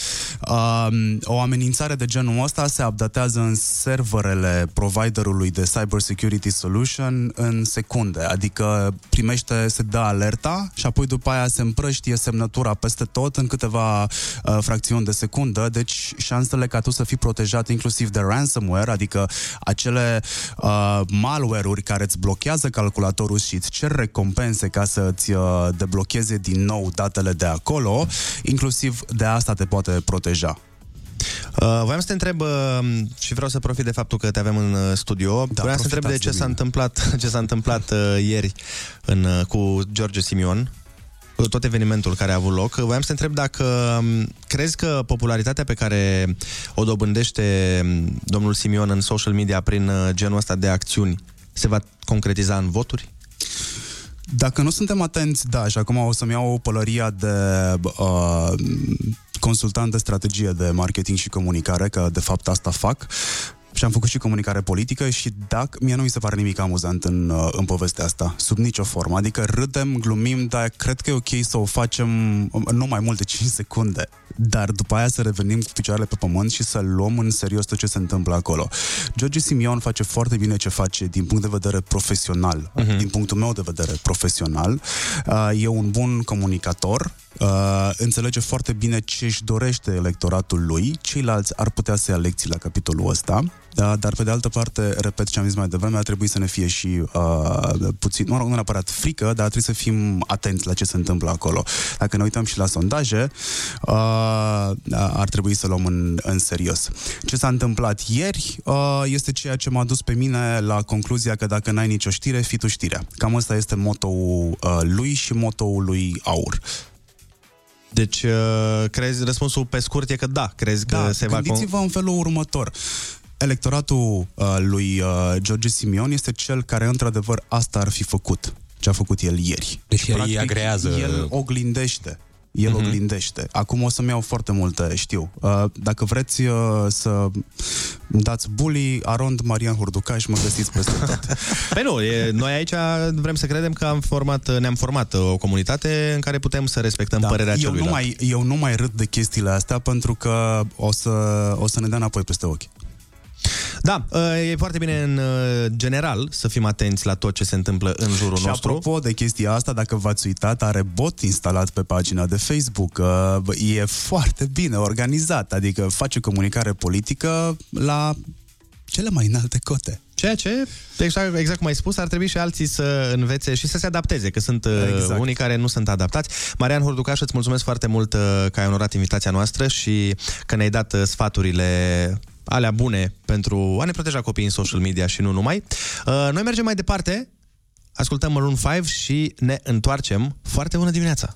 um, o amenințare de genul ăsta se updatează în serverele providerului de cyber security solution în secunde, adică primește, se dă alerta și apoi după aia se împrăștie semnătura peste tot în câteva uh, fracțiuni de secundă, deci șansele ca tu să fii protejat inclusiv de ransomware, adică acele uh, malware-uri care îți blochează calculatorul și îți cer recompense ca să îți uh, deblocheze din nou datele de acolo, inclusiv de asta te poate proteja. Uh, voiam să te întreb uh, și vreau să profit de faptul că te avem în uh, studio. Da, vreau să te întreb de ce profitați de s-a mine. întâmplat, <laughs> ce s-a întâmplat uh, ieri în, uh, cu George Simion cu tot evenimentul care a avut loc. Voiam să te întreb dacă um, crezi că popularitatea pe care o dobândește um, domnul Simion în social media prin uh, genul ăsta de acțiuni se va concretiza în voturi? Dacă nu suntem atenți, da, și acum o să-mi iau pălăria de uh, consultant de strategie de marketing și comunicare, că de fapt asta fac, și am făcut și comunicare politică și dacă, mie nu mi se pare nimic amuzant în, uh, în povestea asta, sub nicio formă. Adică râdem, glumim, dar cred că e ok să o facem um, nu mai mult de 5 <laughs> secunde. Dar după aia să revenim cu picioarele pe pământ și să luăm în serios tot ce se întâmplă acolo. George Simion face foarte bine ce face din punct de vedere profesional. Uh-huh. Din punctul meu de vedere profesional. Uh, e un bun comunicator, uh, înțelege foarte bine ce își dorește electoratul lui, ceilalți ar putea să ia lecții la capitolul ăsta, da, dar pe de altă parte, repet ce am zis mai devreme, ar trebui să ne fie și uh, puțin, mă rog, nu neapărat frică, dar trebuie să fim atenți la ce se întâmplă acolo. Dacă ne uităm și la sondaje, uh, ar trebui să luăm în, în serios. Ce s-a întâmplat ieri uh, este ceea ce m-a dus pe mine la concluzia că dacă n-ai nicio știre, fii tu știrea. Cam ăsta este motoul uh, lui și motoul lui Aur. Deci, uh, crezi, răspunsul pe scurt e că da, crezi că Da, se va... con- gândiți-vă în felul următor. Electoratul uh, lui uh, George Simion este cel care, într-adevăr, asta ar fi făcut. Ce a făcut el ieri. Deci Și, el îi agrează- El oglindește. El Mhm. uh-huh. oglindește. Acum o să-mi iau foarte multe, știu. Uh, dacă vreți uh, să dați bully, Arond, Marian Hurducaș, mă găsiți peste tot. <laughs> Păi nu, e, noi aici vrem să credem că am format, ne-am format o comunitate în care putem să respectăm da, părerea eu, celuilalt. nu mai, eu nu mai râd de chestiile astea pentru că o să, o să ne dea înapoi peste ochi. Da, e foarte bine în uh, general să fim atenți la tot ce se întâmplă în jurul și nostru. apropo de chestia asta, dacă v-ați uitat, are bot instalat pe pagina de Facebook. Uh, E foarte bine organizat, adică face comunicare politică la cele mai înalte cote. Ceea ce, exact, exact cum ai spus, ar trebui și alții să învețe și să se adapteze, că sunt exact. Exact. unii care nu sunt adaptați. Marian Hurducaș, îți mulțumesc foarte mult uh, că ai onorat invitația noastră și că ne-ai dat uh, sfaturile alea bune pentru a ne proteja copiii în social media și nu numai. Uh, Noi mergem mai departe, ascultăm Maroon 5 și ne întoarcem. Foarte bună dimineața!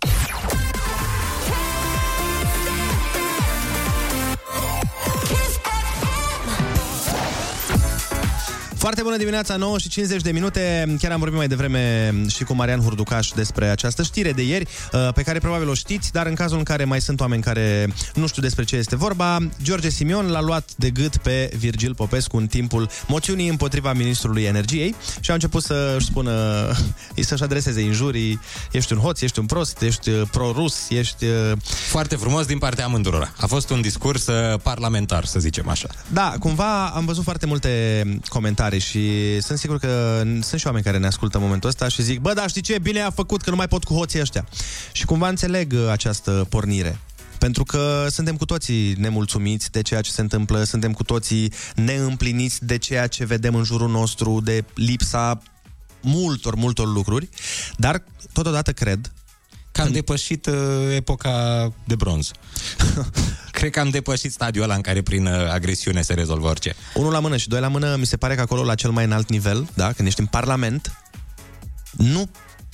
Foarte bună dimineața, 9 și 50 de minute. Chiar am vorbit mai devreme și cu Marian Hurducaș despre această știre de ieri, uh, pe care probabil o știți, dar în cazul în care mai sunt oameni care nu știu despre ce este vorba, George Simion l-a luat de gât pe Virgil Popescu în timpul moțiunii împotriva ministrului energiei și a început să-și spună, <laughs> să-și adreseze injurii, ești un hoț, ești un prost, ești uh, pro-rus, ești... uh, Foarte frumos din partea amândurora. A fost un discurs uh, parlamentar, să zicem așa. Da, cumva am văzut foarte multe comentarii și sunt sigur că sunt și oameni care ne ascultă în momentul ăsta și zic, bă, dar știi ce, bine a făcut că nu mai pot cu hoții ăștia. Și cumva înțeleg uh, această pornire. Pentru că suntem cu toții nemulțumiți de ceea ce se întâmplă, suntem cu toții neîmpliniți de ceea ce vedem în jurul nostru, de lipsa multor, multor lucruri, dar totodată cred Că am depășit uh, epoca de bronz. <laughs> Cred că am depășit stadiul ăla în care prin uh, agresiune se rezolvă orice. Unul la mână și doi la mână, mi se pare că acolo, la cel mai înalt nivel, da, când ești în Parlament, nu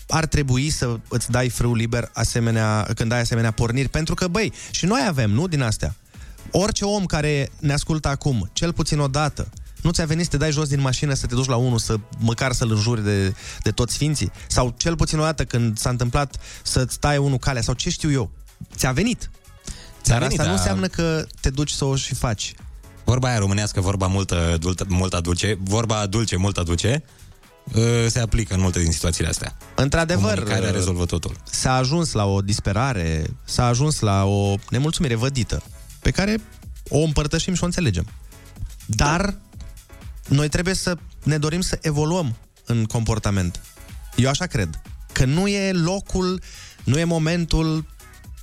ar trebui să îți dai frâu liber asemenea, când ai asemenea porniri, pentru că, băi, și noi avem, nu din astea. Orice om care ne ascultă acum, cel puțin o dată, nu ți-a venit să te dai jos din mașină, să te duci la unul, să măcar să-l înjuri de, de toți sfinții? Sau cel puțin o dată când s-a întâmplat să-ți tai unul calea? Sau ce știu eu? Ți-a venit. Ți-a Dar venit, asta nu da. înseamnă că te duci să o și faci. Vorba aia românească, vorba multă, dultă, mult aduce, vorba dulce, mult aduce, uh, se aplică în multe din situațiile astea. Într-adevăr, Comunicarea rezolvă totul. s-a ajuns la o disperare, s-a ajuns la o nemulțumire vădită, pe care o împărtășim și o înțelegem. Dar noi trebuie să ne dorim să evoluăm în comportament. Eu așa cred. Că nu e locul, nu e momentul,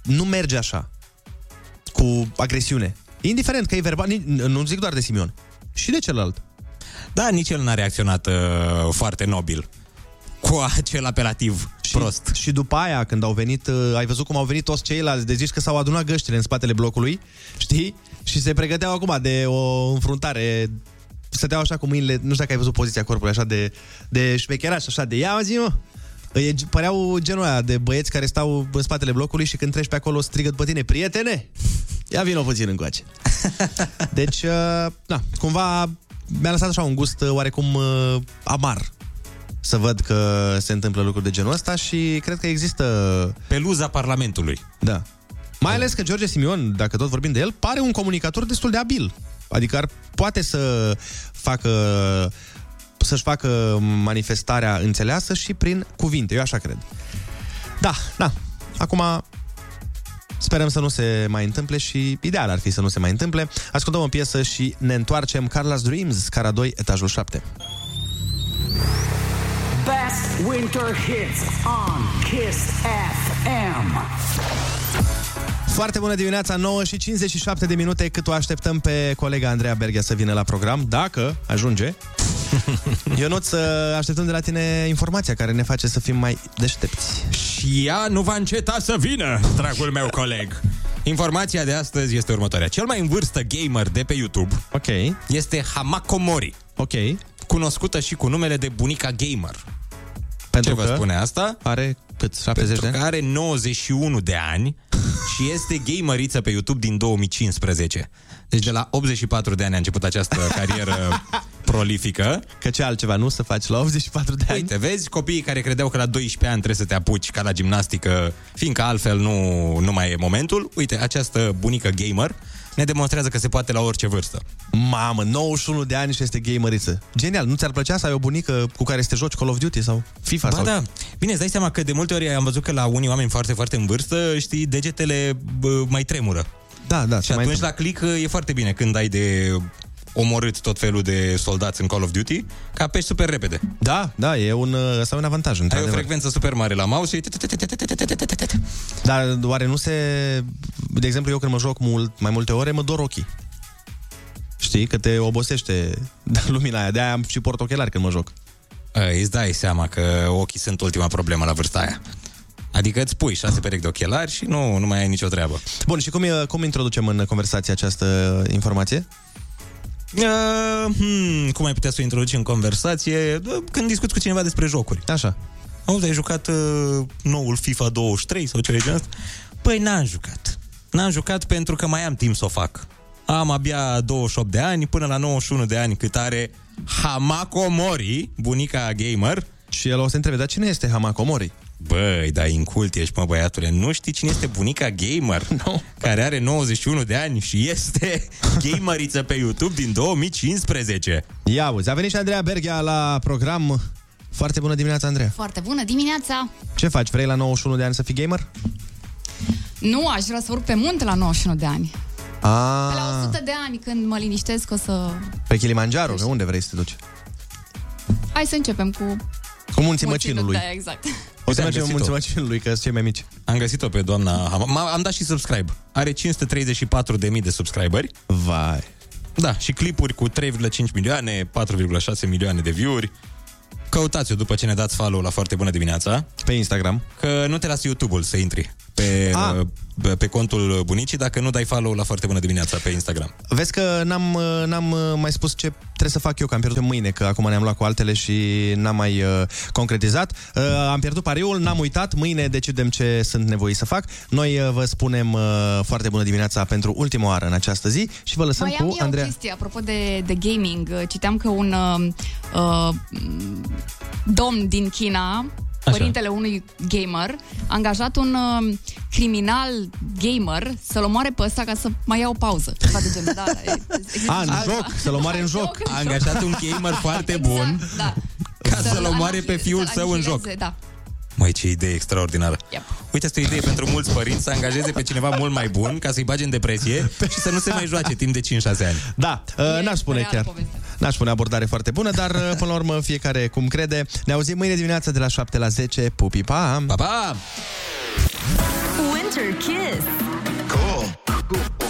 nu merge așa. Cu agresiune. Indiferent că e verbal, ni- nu zic doar de Simion. Și de celălalt. Da, nici el n-a reacționat uh, foarte nobil cu acel apelativ și, prost. Și după aia, când au venit, uh, ai văzut cum au venit toți ceilalți, de zici că s-au adunat găștile în spatele blocului, știi? Și se pregăteau acum de o înfruntare stăteau așa cu mâinile, nu știu dacă ai văzut poziția corpului, așa de, de șmecheraș, așa de ia zi, mă! E, păreau genul ăia de băieți care stau în spatele blocului și când treci pe acolo strigă după tine, prietene, ia vină puțin încoace. <laughs> Deci, uh, na, cumva mi-a lăsat așa un gust uh, oarecum uh, amar să văd că se întâmplă lucruri de genul ăsta și cred că există... Peluza Parlamentului. Da. Mai ales că George Simion, dacă tot vorbim de el, pare un comunicator destul de abil. Adică ar, poate să facă să-și facă manifestarea înțeleasă și prin cuvinte. Eu așa cred. Da, da. Acum sperăm să nu se mai întâmple și ideal ar fi să nu se mai întâmple. Ascultăm o piesă și ne întoarcem. Carla's Dreams, cara 2, etajul 7. Best winter hits on Kiss FM. Foarte bună dimineața, 9 și 57 de minute cât o așteptăm pe colega Andreea Berghia să vină la program, dacă ajunge. <laughs> Ionuț, așteptăm de la tine informația care ne face să fim mai deștepți. Și ea nu va înceta să vină, dragul meu coleg. Informația de astăzi este următoarea. Cel mai în vârstă gamer de pe YouTube okay. este Hamako Mori. Ok. Cunoscută și cu numele de bunica gamer. Pentru Ce vă că spune asta? Are cât? 70 Pentru de ani? că are 91 de ani și este gameriță pe YouTube din 2015. Deci de la 84 de ani a început această carieră prolifică. Că ce altceva, nu? Să faci la 84 de ani? Uite, vezi, copiii care credeau că la 12 ani trebuie să te apuci ca la gimnastică, fiindcă altfel nu, nu mai e momentul. Uite, această bunică gamer ne demonstrează că se poate la orice vârstă. Mamă, 91 de ani și este gameriță. Genial, nu ți-ar plăcea să ai o bunică cu care să te joci Call of Duty sau FIFA? Ba sau... da. Bine, îți dai seama că de multe ori am văzut că la unii oameni foarte, foarte în vârstă, știi, degetele bă, mai tremură. Da, da. Și atunci la click e foarte bine când ai de omorât tot felul de soldați în Call of Duty, că apeși super repede. Da, da, e un, ăsta e un avantaj, Ai o într-adevăr. frecvență super mare la mouse și... Dar oare nu se... De exemplu, eu când mă joc mult, mai multe ore, mă dor ochii. Știi? Că te obosește lumina aia. De-aia am și port ochelari când mă joc. Îți dai seama că ochii sunt ultima problemă la vârsta aia. Adică îți pui șase perechi de ochelari și nu, nu mai ai nicio treabă. Bun, și cum, e- cum introducem în conversație această informație? Uh, hmm, cum ai putea să o introduci în conversație uh, când discuți cu cineva despre jocuri? Așa. Auzi, ai jucat uh, noul FIFA 23 sau ceva de genul ăsta? Păi n-am jucat. N-am jucat pentru că mai am timp să o fac. Am abia 28 de ani, până la 91 de ani cât are Hamako Mori, bunica gamer. Și el o să întrebe, dar cine este Hamako Mori? Băi, da, incult ești, mă, băiatule. Nu știi cine este bunica gamer? <laughs> No. Care are 91 de ani și este <laughs> gameriță pe YouTube din 2015. Ia uzi, a venit și Andreea Berghia la program. Foarte bună dimineața, Andreea. Foarte bună dimineața! Ce faci? Vrei la 91 de ani să fii gamer? Nu, aș vrea să urc pe munte la 91 de ani. A, Pe la 100 de ani, când mă liniștesc, o să... pe Kilimanjaro, pe unde vrei să te duci? Hai să începem cu... Cu munții măcinului. Da, exact. O să Uite, am mergem în munții găsit-o. măcinului, că sunt cei mai mici. Am găsit-o pe doamna Hama. M- Am dat și subscribe. Are 534.000 de subscriberi. Vai. Da, și clipuri cu 3,5 milioane, 4,6 milioane de view-uri. Căutați-o după ce ne dați follow la Foarte Bună Dimineața. Pe Instagram. Că nu te lasă YouTube-ul să intri. Pe, Ah. uh, pe contul bunicii dacă nu dai follow la foarte bună dimineața pe Instagram. Vezi că n-am, uh, n-am uh, mai spus ce trebuie să fac eu, că am pierdut mâine, că acum ne-am luat cu altele și n-am mai uh, concretizat. Uh, am pierdut pariul, n-am uitat, mâine decidem ce sunt nevoit să fac. Noi uh, vă spunem uh, foarte bună dimineața pentru ultima oară în această zi și vă lăsăm Mai am cu eu Andreea. o chestie, apropo de, de gaming. Citeam că un uh, uh, domn din China, Așa. părintele unui gamer, a angajat un uh, criminal gamer să-l omoare pe ăsta ca să mai ia o pauză. Ceva de genul, da, da, e- există A, în așa. joc, să-l omoare în joc. A angajat un gamer foarte bun Da. ca să-l omoare pe fiul Să-l său în joc. anihileze, Da. Măi, ce idee extraordinară. Yep. Uite, asta e o idee pentru mulți părinți să angajeze pe cineva mult mai bun ca să-i bage în depresie și să nu se mai joace timp de 5-6 ani. Da, uh, n-aș spune reală chiar. poveste. N-aș spune abordare foarte bună, dar uh, până la urmă fiecare cum crede. Ne auzim mâine dimineața de la 7 la 10. Pupi, pa! Pa, pa! Winter Kiss. FM,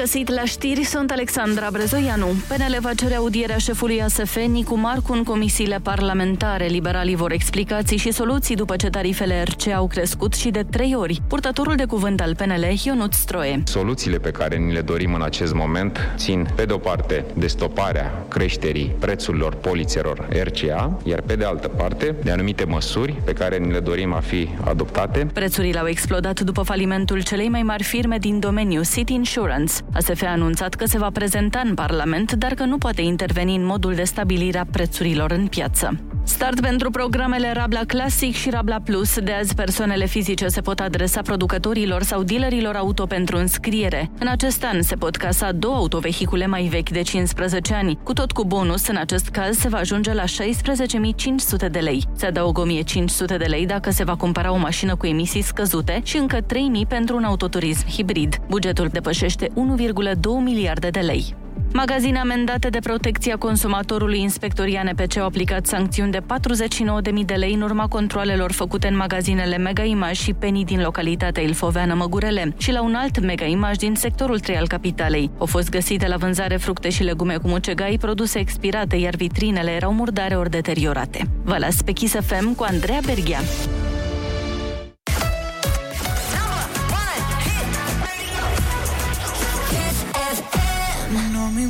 găsit la știri, sunt Alexandra Brezoianu. PNL va cere audierea șefului ASF, Nicu Marcu, în comisiile parlamentare. Liberalii vor explicații și soluții după ce tarifele RC au crescut și de trei ori. Purtătorul de cuvânt al PNL, Ionut Stroie. Soluțiile pe care ni le dorim în acest moment țin, pe de o parte, de stoparea creșterii prețurilor polițelor RCA, iar pe de altă parte, de anumite măsuri pe care ni le dorim a fi adoptate. Prețurile au explodat după falimentul celei mai mari firme din domeniu, City Insurance Insurance. ASF a anunțat că se va prezenta în Parlament, dar că nu poate interveni în modul de stabilire a prețurilor în piață. Start pentru programele Rabla Classic și Rabla Plus. De azi, persoanele fizice se pot adresa producătorilor sau dealerilor auto pentru înscriere. În acest an se pot casa două autovehicule mai vechi de 15 ani. Cu tot cu bonus, în acest caz se va ajunge la 16.500 de lei. Se adaugă 1.500 de lei dacă se va cumpăra o mașină cu emisii scăzute și încă 3.000 pentru un autoturism hibrid. Bugetul depășește 1,2 miliarde de lei. Magazine amendate de protecția consumatorului inspectorii ANPC au aplicat sancțiuni de 49.000 de lei în urma controalelor făcute în magazinele Mega Image și Penny din localitatea Ilfoveană Măgurele și la un alt Mega Image din sectorul 3 al capitalei. Au fost găsite la vânzare fructe și legume cu mucegai, produse expirate, iar vitrinele erau murdare ori deteriorate. Vă las pe Kiss FM cu Andreea Berghia.